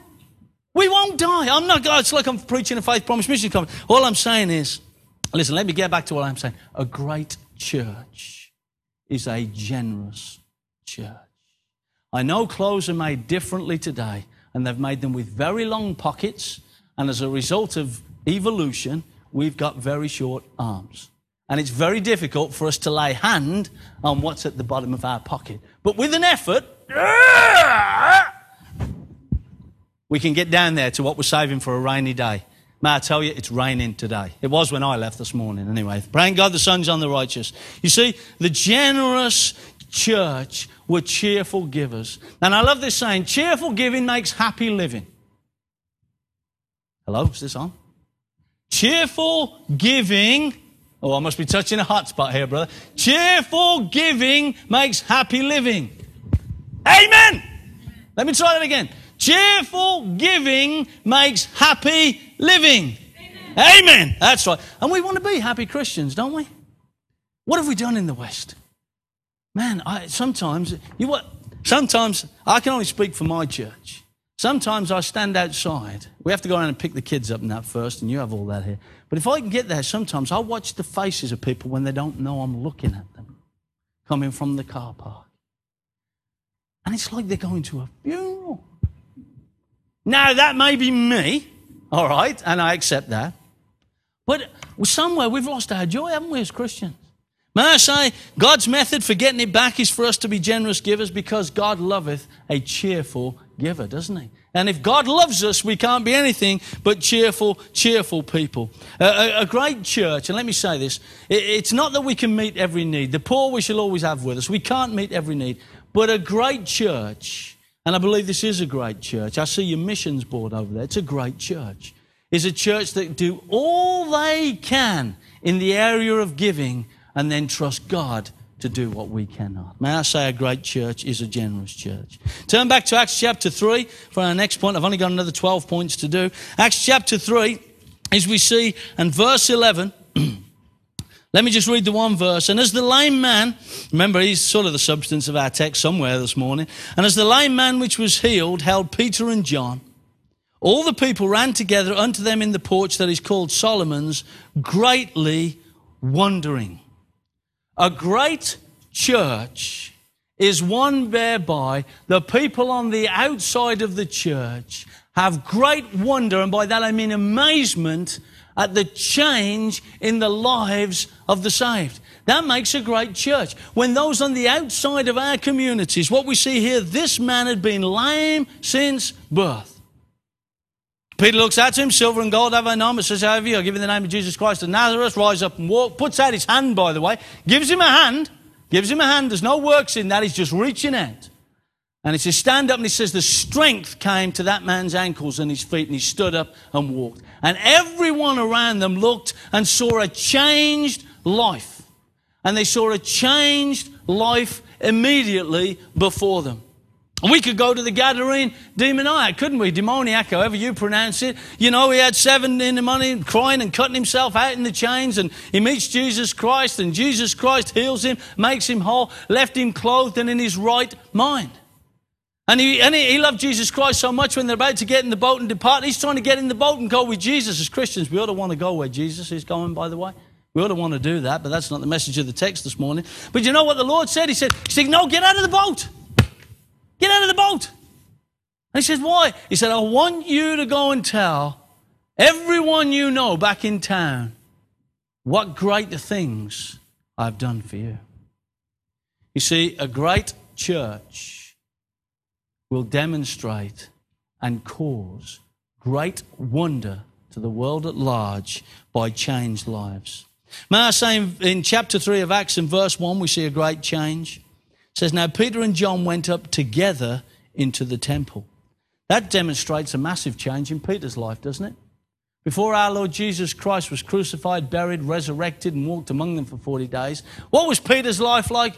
We won't die. I'm not, it's like I'm preaching a faith promise mission. All I'm saying is, Listen, let me get back to what I'm saying. A great church is a generous church. I know clothes are made differently today, and they've made them with very long pockets, and as a result of evolution, we've got very short arms. And it's very difficult for us to lay hand on what's at the bottom of our pocket. But with an effort, we can get down there to what we're saving for a rainy day. May I tell you, it's raining today. It was when I left this morning, anyway. Praying God the sun's on the righteous. You see, the generous church were cheerful givers. And I love this saying cheerful giving makes happy living. Hello, is this on? Cheerful giving. Oh, I must be touching a hot spot here, brother. Cheerful giving makes happy living. Amen. Let me try that again. Cheerful giving makes happy living. Amen. Amen. That's right. And we want to be happy Christians, don't we? What have we done in the West? Man, I, sometimes you what? Sometimes I can only speak for my church. Sometimes I stand outside. We have to go around and pick the kids up and that first, and you have all that here. But if I can get there, sometimes I watch the faces of people when they don't know I'm looking at them coming from the car park. And it's like they're going to a funeral. Now, that may be me, all right, and I accept that. But somewhere we've lost our joy, haven't we, as Christians? May I say, God's method for getting it back is for us to be generous givers because God loveth a cheerful giver, doesn't He? And if God loves us, we can't be anything but cheerful, cheerful people. A, a, a great church, and let me say this it, it's not that we can meet every need. The poor we shall always have with us. We can't meet every need. But a great church and I believe this is a great church. I see your missions board over there. It's a great church. It's a church that do all they can in the area of giving and then trust God to do what we cannot. May I say a great church is a generous church. Turn back to Acts chapter 3 for our next point. I've only got another 12 points to do. Acts chapter 3, as we see, and verse 11. Let me just read the one verse. And as the lame man, remember he's sort of the substance of our text somewhere this morning. And as the lame man which was healed held Peter and John, all the people ran together unto them in the porch that is called Solomon's, greatly wondering. A great church is one whereby the people on the outside of the church have great wonder, and by that I mean amazement at the change in the lives of the saved. That makes a great church. When those on the outside of our communities, what we see here, this man had been lame since birth. Peter looks at him, silver and gold have I none, but says, However, you, give in the name of Jesus Christ of Nazareth, rise up and walk. Puts out his hand, by the way, gives him a hand, gives him a hand. There's no works in that, he's just reaching out. And he says, Stand up, and he says, The strength came to that man's ankles and his feet, and he stood up and walked. And everyone around them looked and saw a changed life. And they saw a changed life immediately before them. We could go to the Gadarene demoniac, couldn't we? Demoniac, however you pronounce it. You know, he had seven in the money, crying and cutting himself out in the chains, and he meets Jesus Christ, and Jesus Christ heals him, makes him whole, left him clothed and in his right mind. And, he, and he, he, loved Jesus Christ so much when they're about to get in the boat and depart, he's trying to get in the boat and go with Jesus. As Christians, we ought to want to go where Jesus is going, by the way. We ought to want to do that, but that's not the message of the text this morning. But you know what the Lord said? He said, he said No, get out of the boat. Get out of the boat. And he said, Why? He said, I want you to go and tell everyone you know back in town what great things I've done for you. You see, a great church will demonstrate and cause great wonder to the world at large by changed lives. May I say in, in, chapter 3 of Acts, in verse 1, we see a great change. It says, Now Peter and John went up together into the temple. That demonstrates a massive change in Peter's life, doesn't it? Before our Lord Jesus Christ was crucified, buried, resurrected, and walked among them for 40 days, what was Peter's life like?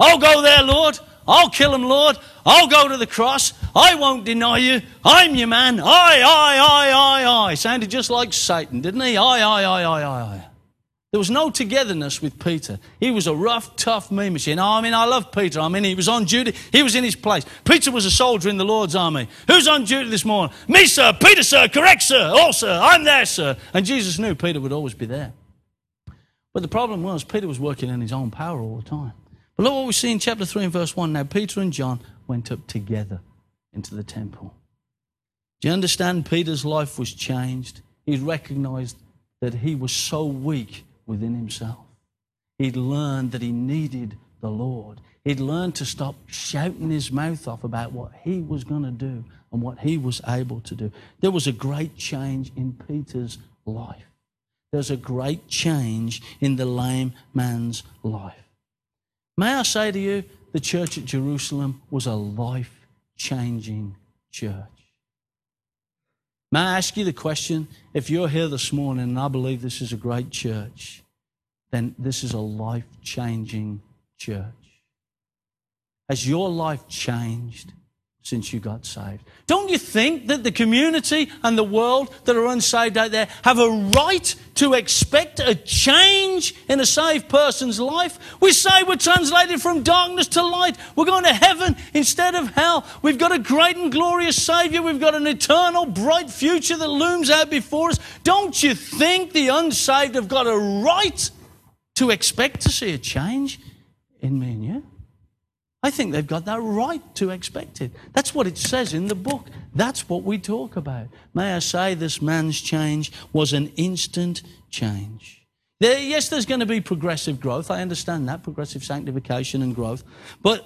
I'll go there, Lord. I'll kill him, Lord. I'll go to the cross. I won't deny you. I'm your man. I, I, I, I, I. Sounded just like Satan, didn't he? I, I, I, I, I, I. There was no togetherness with Peter. He was a rough, tough mean machine. I mean, I love Peter. I mean, he was on duty. He was in his place. Peter was a soldier in the Lord's army. Who's on duty this morning? Me, sir. Peter, sir. Correct, sir. Oh, sir. I'm there, sir. And Jesus knew Peter would always be there. But the problem was, Peter was working in his own power all the time. But look what we see in chapter 3 and verse 1. Now, Peter and John went up together into the temple. Do you understand? Peter's life was changed. He recognized that he was so weak within himself. He'd learned that he needed the Lord. He'd learned to stop shouting his mouth off about what he was going to do and what he was able to do. There was a great change in Peter's life. There's a great change in the lame man's life. May I say to you, the church at Jerusalem was a life changing church. May I ask you the question? If you're here this morning, and I believe this is a great church, then this is a life changing church. Has your life changed since you got saved? Don't you think that the community and the world that are unsaved out there have a right to expect a change in a saved person's life? We say we're translated from darkness to light. We're going to heaven instead of hell. We've got a great and glorious Savior. We've got an eternal, bright future that looms out before us. Don't you think the unsaved have got a right to expect to see a change in me and you? I think they've got that right to expect it. That's what it says in the book. That's what we talk about. May I say, this man's change was an instant change. There, yes, there's going to be progressive growth. I understand that, progressive sanctification and growth. But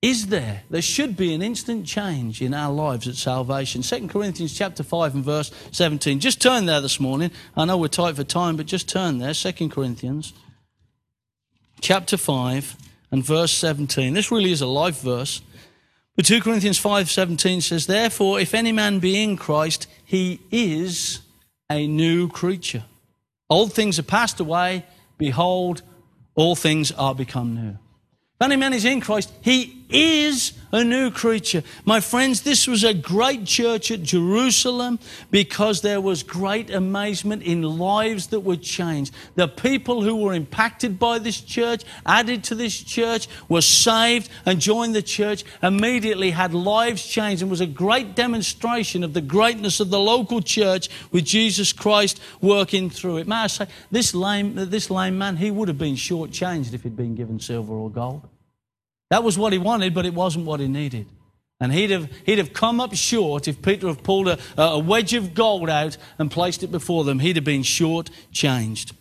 is there? There should be an instant change in our lives at salvation. 2 Corinthians chapter 5 and verse 17. Just turn there this morning. I know we're tight for time, but just turn there. 2 Corinthians chapter 5 and verse 17. This really is a life verse. But 2 Corinthians 5:17 says, "Therefore if any man be in Christ, he is a new creature. Old things are passed away, behold, all things are become new." If any man is in Christ, he is a new creature. My friends, this was a great church at Jerusalem because there was great amazement in lives that were changed. The people who were impacted by this church, added to this church, were saved and joined the church, immediately had lives changed, and was a great demonstration of the greatness of the local church with Jesus Christ working through it. May I say, this lame, this lame man, he would have been shortchanged if he'd been given silver or gold. That was what he wanted, but it wasn't what he needed. And he'd have, he'd have come up short if Peter had pulled a, a wedge of gold out and placed it before them. He'd have been short changed.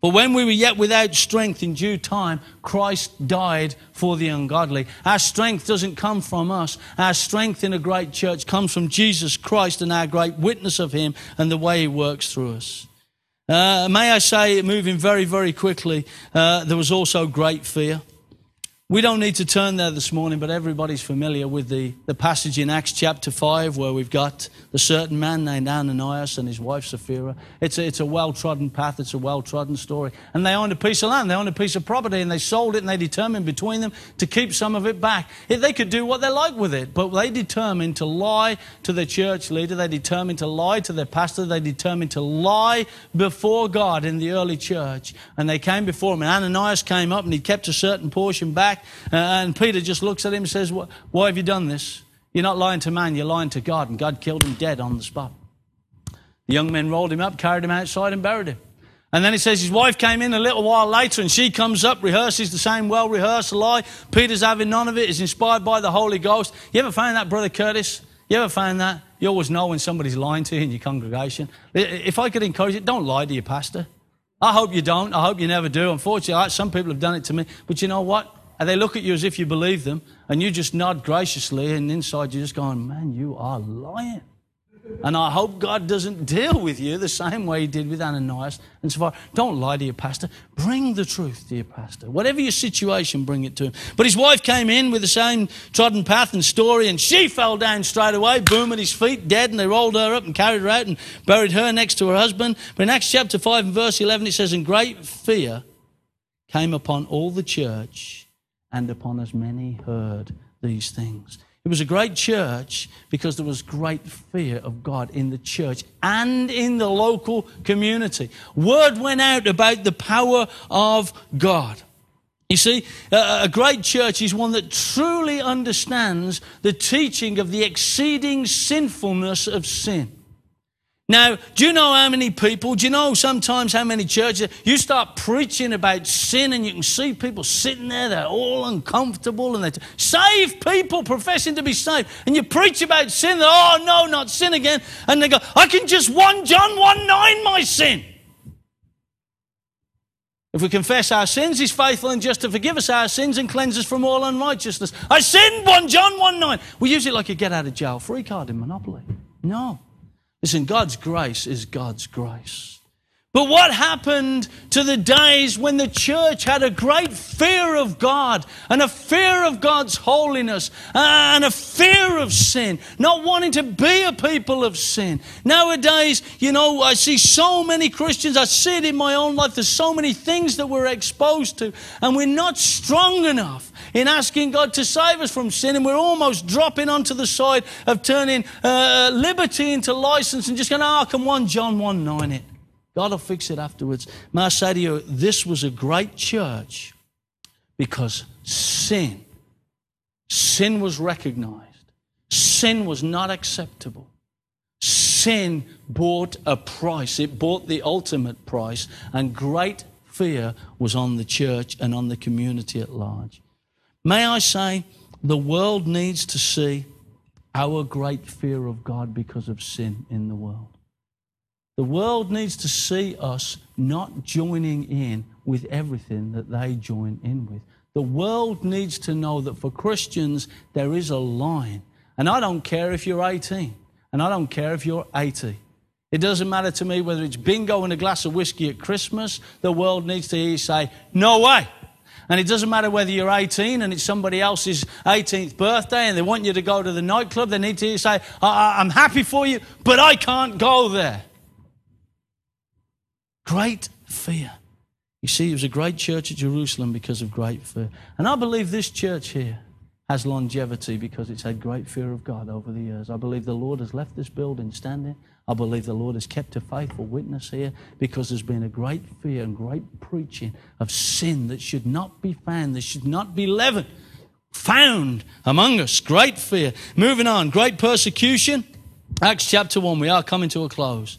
But when we were yet without strength in due time, Christ died for the ungodly. Our strength doesn't come from us. Our strength in a great church comes from Jesus Christ and our great witness of Him and the way He works through us. Uh, may I say, moving very, very quickly, uh, there was also great fear. We don't need to turn there this morning, but everybody's familiar with the, the passage in Acts chapter 5 where we've got the certain man named Ananias and his wife Sapphira. It's a, it's a well trodden path, it's a well trodden story. And they owned a piece of land, they owned a piece of property, and they sold it and they determined between them to keep some of it back. They could do what they like with it, but they determined to lie to their church leader, they determined to lie to their pastor, they determined to lie before God in the early church. And they came before him, and Ananias came up and he kept a certain portion back. Uh, and Peter just looks at him and says, Why have you done this? You're not lying to man, you're lying to God. And God killed him dead on the spot. The young men rolled him up, carried him outside, and buried him. And then he says his wife came in a little while later and she comes up, rehearses the same well rehearsed lie. Peter's having none of it, is inspired by the Holy Ghost. You ever find that, Brother Curtis? You ever find that? You always know when somebody's lying to you in your congregation. If I could encourage it, don't lie to your pastor. I hope you don't. I hope you never do. Unfortunately, some people have done it to me. But you know what? And they look at you as if you believe them, and you just nod graciously, and inside you're just going, Man, you are lying. And I hope God doesn't deal with you the same way He did with Ananias and Sapphira. Don't lie to your pastor. Bring the truth to your pastor. Whatever your situation, bring it to him. But his wife came in with the same trodden path and story, and she fell down straight away, boom at his feet, dead, and they rolled her up and carried her out and buried her next to her husband. But in Acts chapter 5 and verse 11, it says, And great fear came upon all the church and upon as many heard these things. It was a great church because there was great fear of God in the church and in the local community. Word went out about the power of God. You see, a great church is one that truly understands the teaching of the exceeding sinfulness of sin. Now, do you know how many people, do you know sometimes how many churches, you start preaching about sin and you can see people sitting there, they're all uncomfortable and they're saved people professing to be saved. And you preach about sin, oh no, not sin again. And they go, I can just 1 John 1 9 my sin. If we confess our sins, he's faithful and just to forgive us our sins and cleanse us from all unrighteousness. I sinned, 1 John 1 9. We use it like a get out of jail free card in Monopoly. No. Listen, God's grace is God's grace. But what happened to the days when the church had a great fear of God and a fear of God's holiness and a fear of sin, not wanting to be a people of sin? Nowadays, you know, I see so many Christians, I see it in my own life, there's so many things that we're exposed to, and we're not strong enough in asking God to save us from sin, and we're almost dropping onto the side of turning uh, liberty into license and just going, oh, come on, John 1 9 it. God will fix it afterwards. May I say to you, this was a great church because sin, sin was recognized. Sin was not acceptable. Sin bought a price. It bought the ultimate price, and great fear was on the church and on the community at large. May I say, the world needs to see our great fear of God because of sin in the world. The world needs to see us not joining in with everything that they join in with. The world needs to know that for Christians, there is a line. And I don't care if you're 18, and I don't care if you're 80. It doesn't matter to me whether it's bingo and a glass of whiskey at Christmas. The world needs to hear you say, No way. And it doesn't matter whether you're 18 and it's somebody else's 18th birthday and they want you to go to the nightclub. They need to say, I'm happy for you, but I can't go there. Great fear. You see, it was a great church at Jerusalem because of great fear. And I believe this church here has longevity because it's had great fear of God over the years. I believe the Lord has left this building standing. I believe the Lord has kept a faithful witness here because there's been a great fear and great preaching of sin that should not be found, that should not be leavened, found among us. Great fear. Moving on, great persecution. Acts chapter 1, we are coming to a close.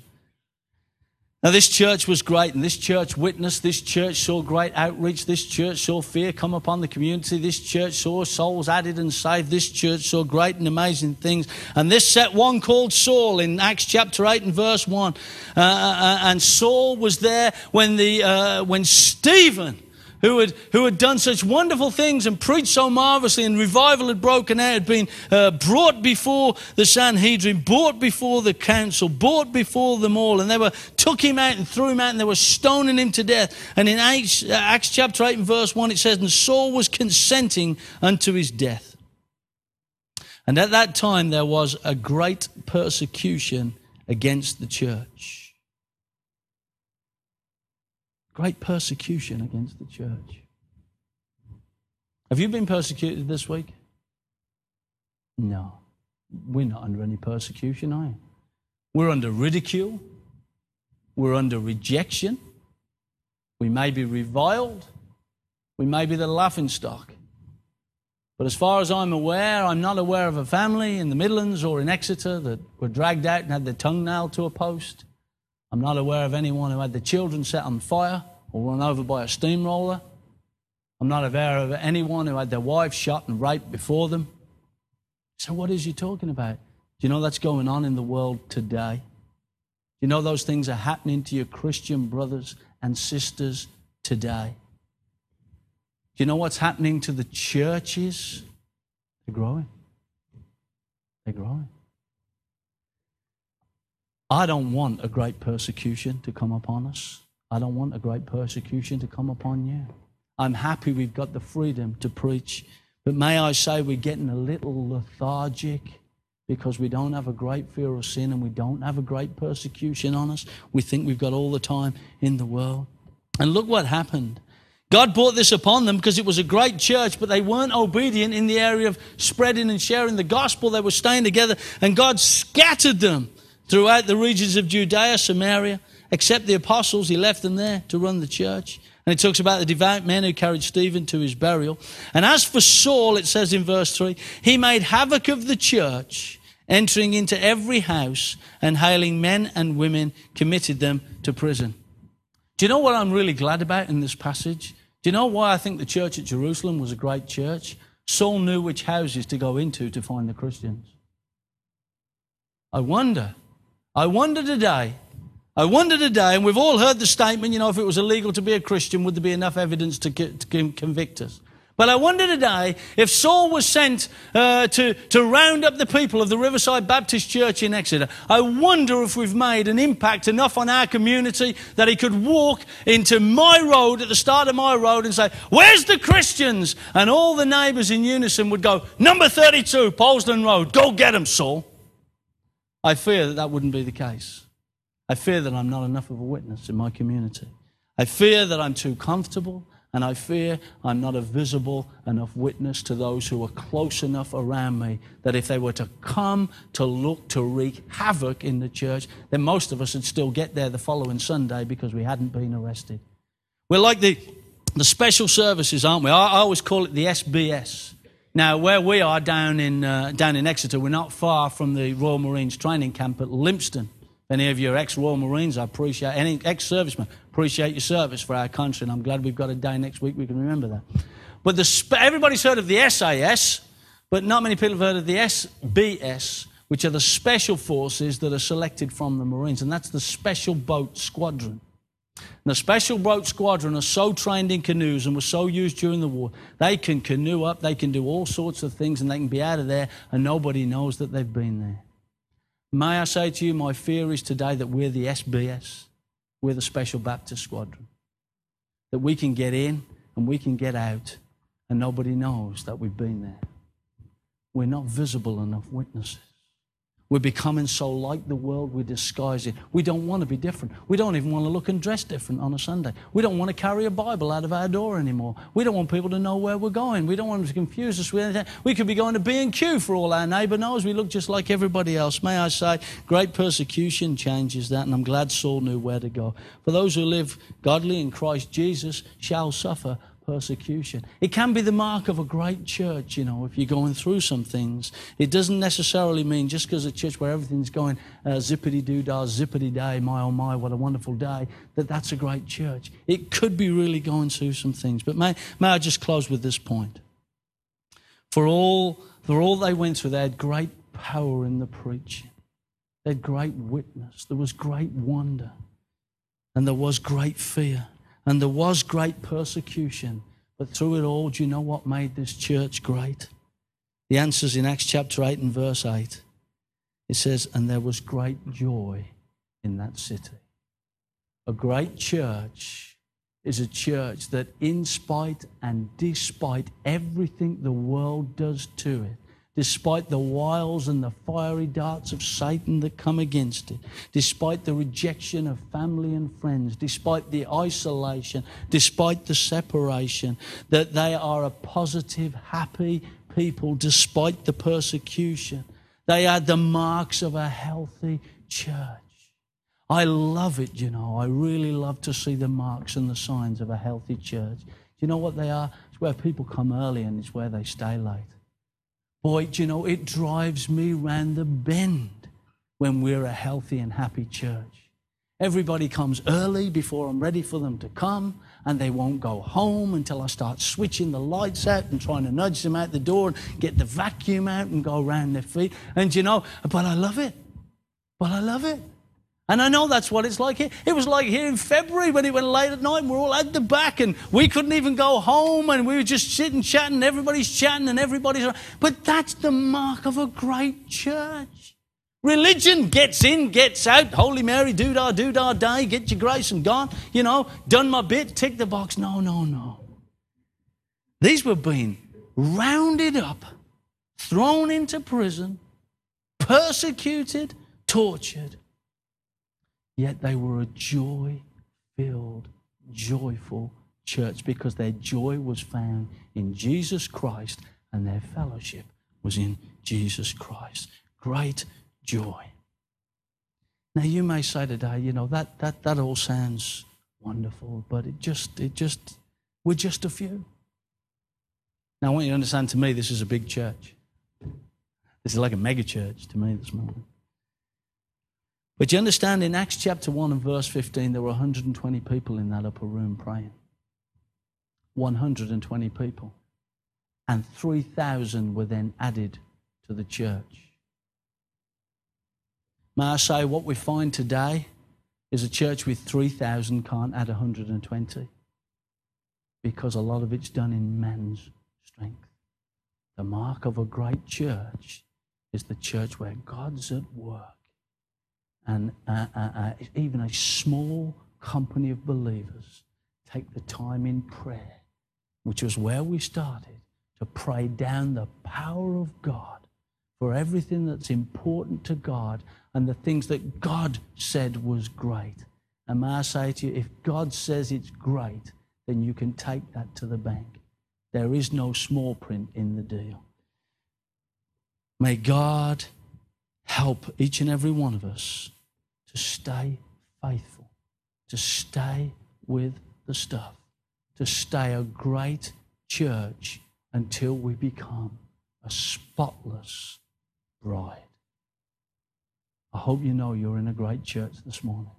Now, this church was great, and this church witnessed, this church saw great outreach, this church saw fear come upon the community, this church saw souls added and saved, this church saw great and amazing things. And this set one called Saul in Acts chapter 8 and verse 1. Uh, uh, uh and Saul was there when, the, uh, when Stephen who had, who had done such wonderful things and preached so marvelously, and revival had broken out, had been uh, brought before the Sanhedrin, brought before the council, brought before them all, and they were took him out and threw him out, and they were stoning him to death. And in Acts, uh, Acts chapter 8 and verse 1, it says, And Saul was consenting unto his death. And at that time, there was a great persecution against the church great persecution against the church. Have you been persecuted this week? No. We're not under any persecution, are you? We're under ridicule. We're under rejection. We may be reviled. We may be the laughing stock. But as far as I'm aware, I'm not aware of a family in the Midlands or in Exeter that were dragged out and had their tongue nailed to a post. I'm not aware of anyone who had their children set on fire or run over by a steamroller. I'm not aware of anyone who had their wife shot and raped before them. So, what is he talking about? Do you know that's going on in the world today? Do you know those things are happening to your Christian brothers and sisters today? Do you know what's happening to the churches? They're growing. They're growing. I don't want a great persecution to come upon us. I don't want a great persecution to come upon you. I'm happy we've got the freedom to preach. But may I say, we're getting a little lethargic because we don't have a great fear of sin and we don't have a great persecution on us. We think we've got all the time in the world. And look what happened. God brought this upon them because it was a great church, but they weren't obedient in the area of spreading and sharing the gospel. They were staying together, and God scattered them throughout the regions of Judea, Samaria, except the apostles. He left them there to run the church. And it talks about the devout men who carried Stephen to his burial. And as for Saul, it says in verse 3, he made havoc of the church entering into every house and hailing men and women, committed them to prison. Do you know what I'm really glad about in this passage? Do you know why I think the church at Jerusalem was a great church? Saul knew which houses to go into to find the Christians. I wonder, I wonder today, I wonder today, and we've all heard the statement, you know, if it was illegal to be a Christian, would there be enough evidence to, to convict us? But I wonder today if Saul was sent uh, to, to round up the people of the Riverside Baptist Church in Exeter, I wonder if we've made an impact enough on our community that he could walk into my road at the start of my road and say, Where's the Christians? And all the neighbours in unison would go, Number 32, Polesden Road, go get them, Saul. I fear that that wouldn't be the case. I fear that I'm not enough of a witness in my community. I fear that I'm too comfortable. And I fear I'm not a visible enough witness to those who are close enough around me that if they were to come to look to wreak havoc in the church, then most of us would still get there the following Sunday because we hadn't been arrested. We're like the, the special services, aren't we? I, I always call it the SBS. Now, where we are down in, uh, down in Exeter, we're not far from the Royal Marines training camp at Lympstone. Any of you ex Royal Marines, I appreciate, any ex servicemen, appreciate your service for our country, and I'm glad we've got a day next week we can remember that. But the, everybody's heard of the SAS, but not many people have heard of the SBS, which are the special forces that are selected from the Marines, and that's the Special Boat Squadron. And the Special Boat Squadron are so trained in canoes and were so used during the war, they can canoe up, they can do all sorts of things, and they can be out of there, and nobody knows that they've been there. May I say to you, my fear is today that we're the SBS, we're the Special Baptist Squadron. That we can get in and we can get out, and nobody knows that we've been there. We're not visible enough witnesses. We're becoming so like the world, we're disguising. We don't want to be different. We don't even want to look and dress different on a Sunday. We don't want to carry a Bible out of our door anymore. We don't want people to know where we're going. We don't want them to confuse us with anything. We could be going to B&Q for all our neighbour knows. We look just like everybody else. May I say, great persecution changes that, and I'm glad Saul knew where to go. For those who live godly in Christ Jesus shall suffer persecution. It can be the mark of a great church, you know, if you're going through some things. It doesn't necessarily mean just because a church where everything's going uh, zippity doo dah, zippity day, my oh my, what a wonderful day, that that's a great church. It could be really going through some things. But may, may I just close with this point? For all, for all they went through, they had great power in the preaching. They had great witness. There was great wonder. And there was great fear. And there was great persecution. But through it all, do you know what made this church great? The answer's in Acts chapter 8 and verse 8. It says, And there was great joy in that city. A great church is a church that, in spite and despite everything the world does to it, despite the wiles and the fiery darts of Satan that come against it, despite the rejection of family and friends, despite the isolation, despite the separation, that they are a positive, happy people despite the persecution. They are the marks of a healthy church. I love it, you know. I really love to see the marks and the signs of a healthy church. Do you know what they are? It's where people come early and it's where they stay late. Boy, you know, it drives me round the bend when we're a healthy and happy church. Everybody comes early before I'm ready for them to come, and they won't go home until I start switching the lights out and trying to nudge them out the door and get the vacuum out and go around their feet. And you know, but I love it. But I love it. And I know that's what it's like here. It was like here in February when it went late at night and we're all at the back and we couldn't even go home and we were just sitting chatting. Everybody's chatting and everybody's. But that's the mark of a great church. Religion gets in, gets out. Holy Mary, do da, do da, day, get your grace and gone. You know, done my bit, tick the box. No, no, no. These were being rounded up, thrown into prison, persecuted, tortured Yet they were a joy filled, joyful church because their joy was found in Jesus Christ and their fellowship was in Jesus Christ. Great joy. Now you may say today, you know, that, that, that all sounds wonderful, but it just, it just, we're just a few. Now I want you to understand to me, this is a big church. This is like a mega church to me this morning. But you understand in Acts chapter 1 and verse 15, there were 120 people in that upper room praying. 120 people. And 3,000 were then added to the church. May I say, what we find today is a church with 3,000 can't add 120 because a lot of it's done in man's strength. The mark of a great church is the church where God's at work. And uh, uh, uh, even a small company of believers take the time in prayer, which was where we started, to pray down the power of God for everything that's important to God and the things that God said was great. And may I say to you, if God says it's great, then you can take that to the bank. There is no small print in the deal. May God help each and every one of us to stay faithful, to stay with the stuff, to stay a great church until we become a spotless bride. I hope you know you're in a great church this morning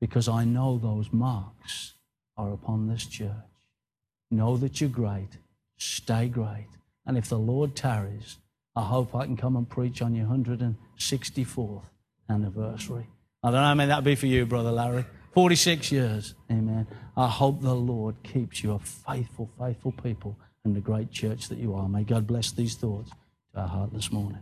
because I know those marks are upon this church. Know that you're great, stay great. And if the Lord tarries, I hope I can come and preach on your 164th anniversary. I don't know how many that'll be for you, Brother Larry. 46 years. Amen. I hope the Lord keeps you a faithful, faithful people and the great church that you are. May God bless these thoughts to our heart this morning.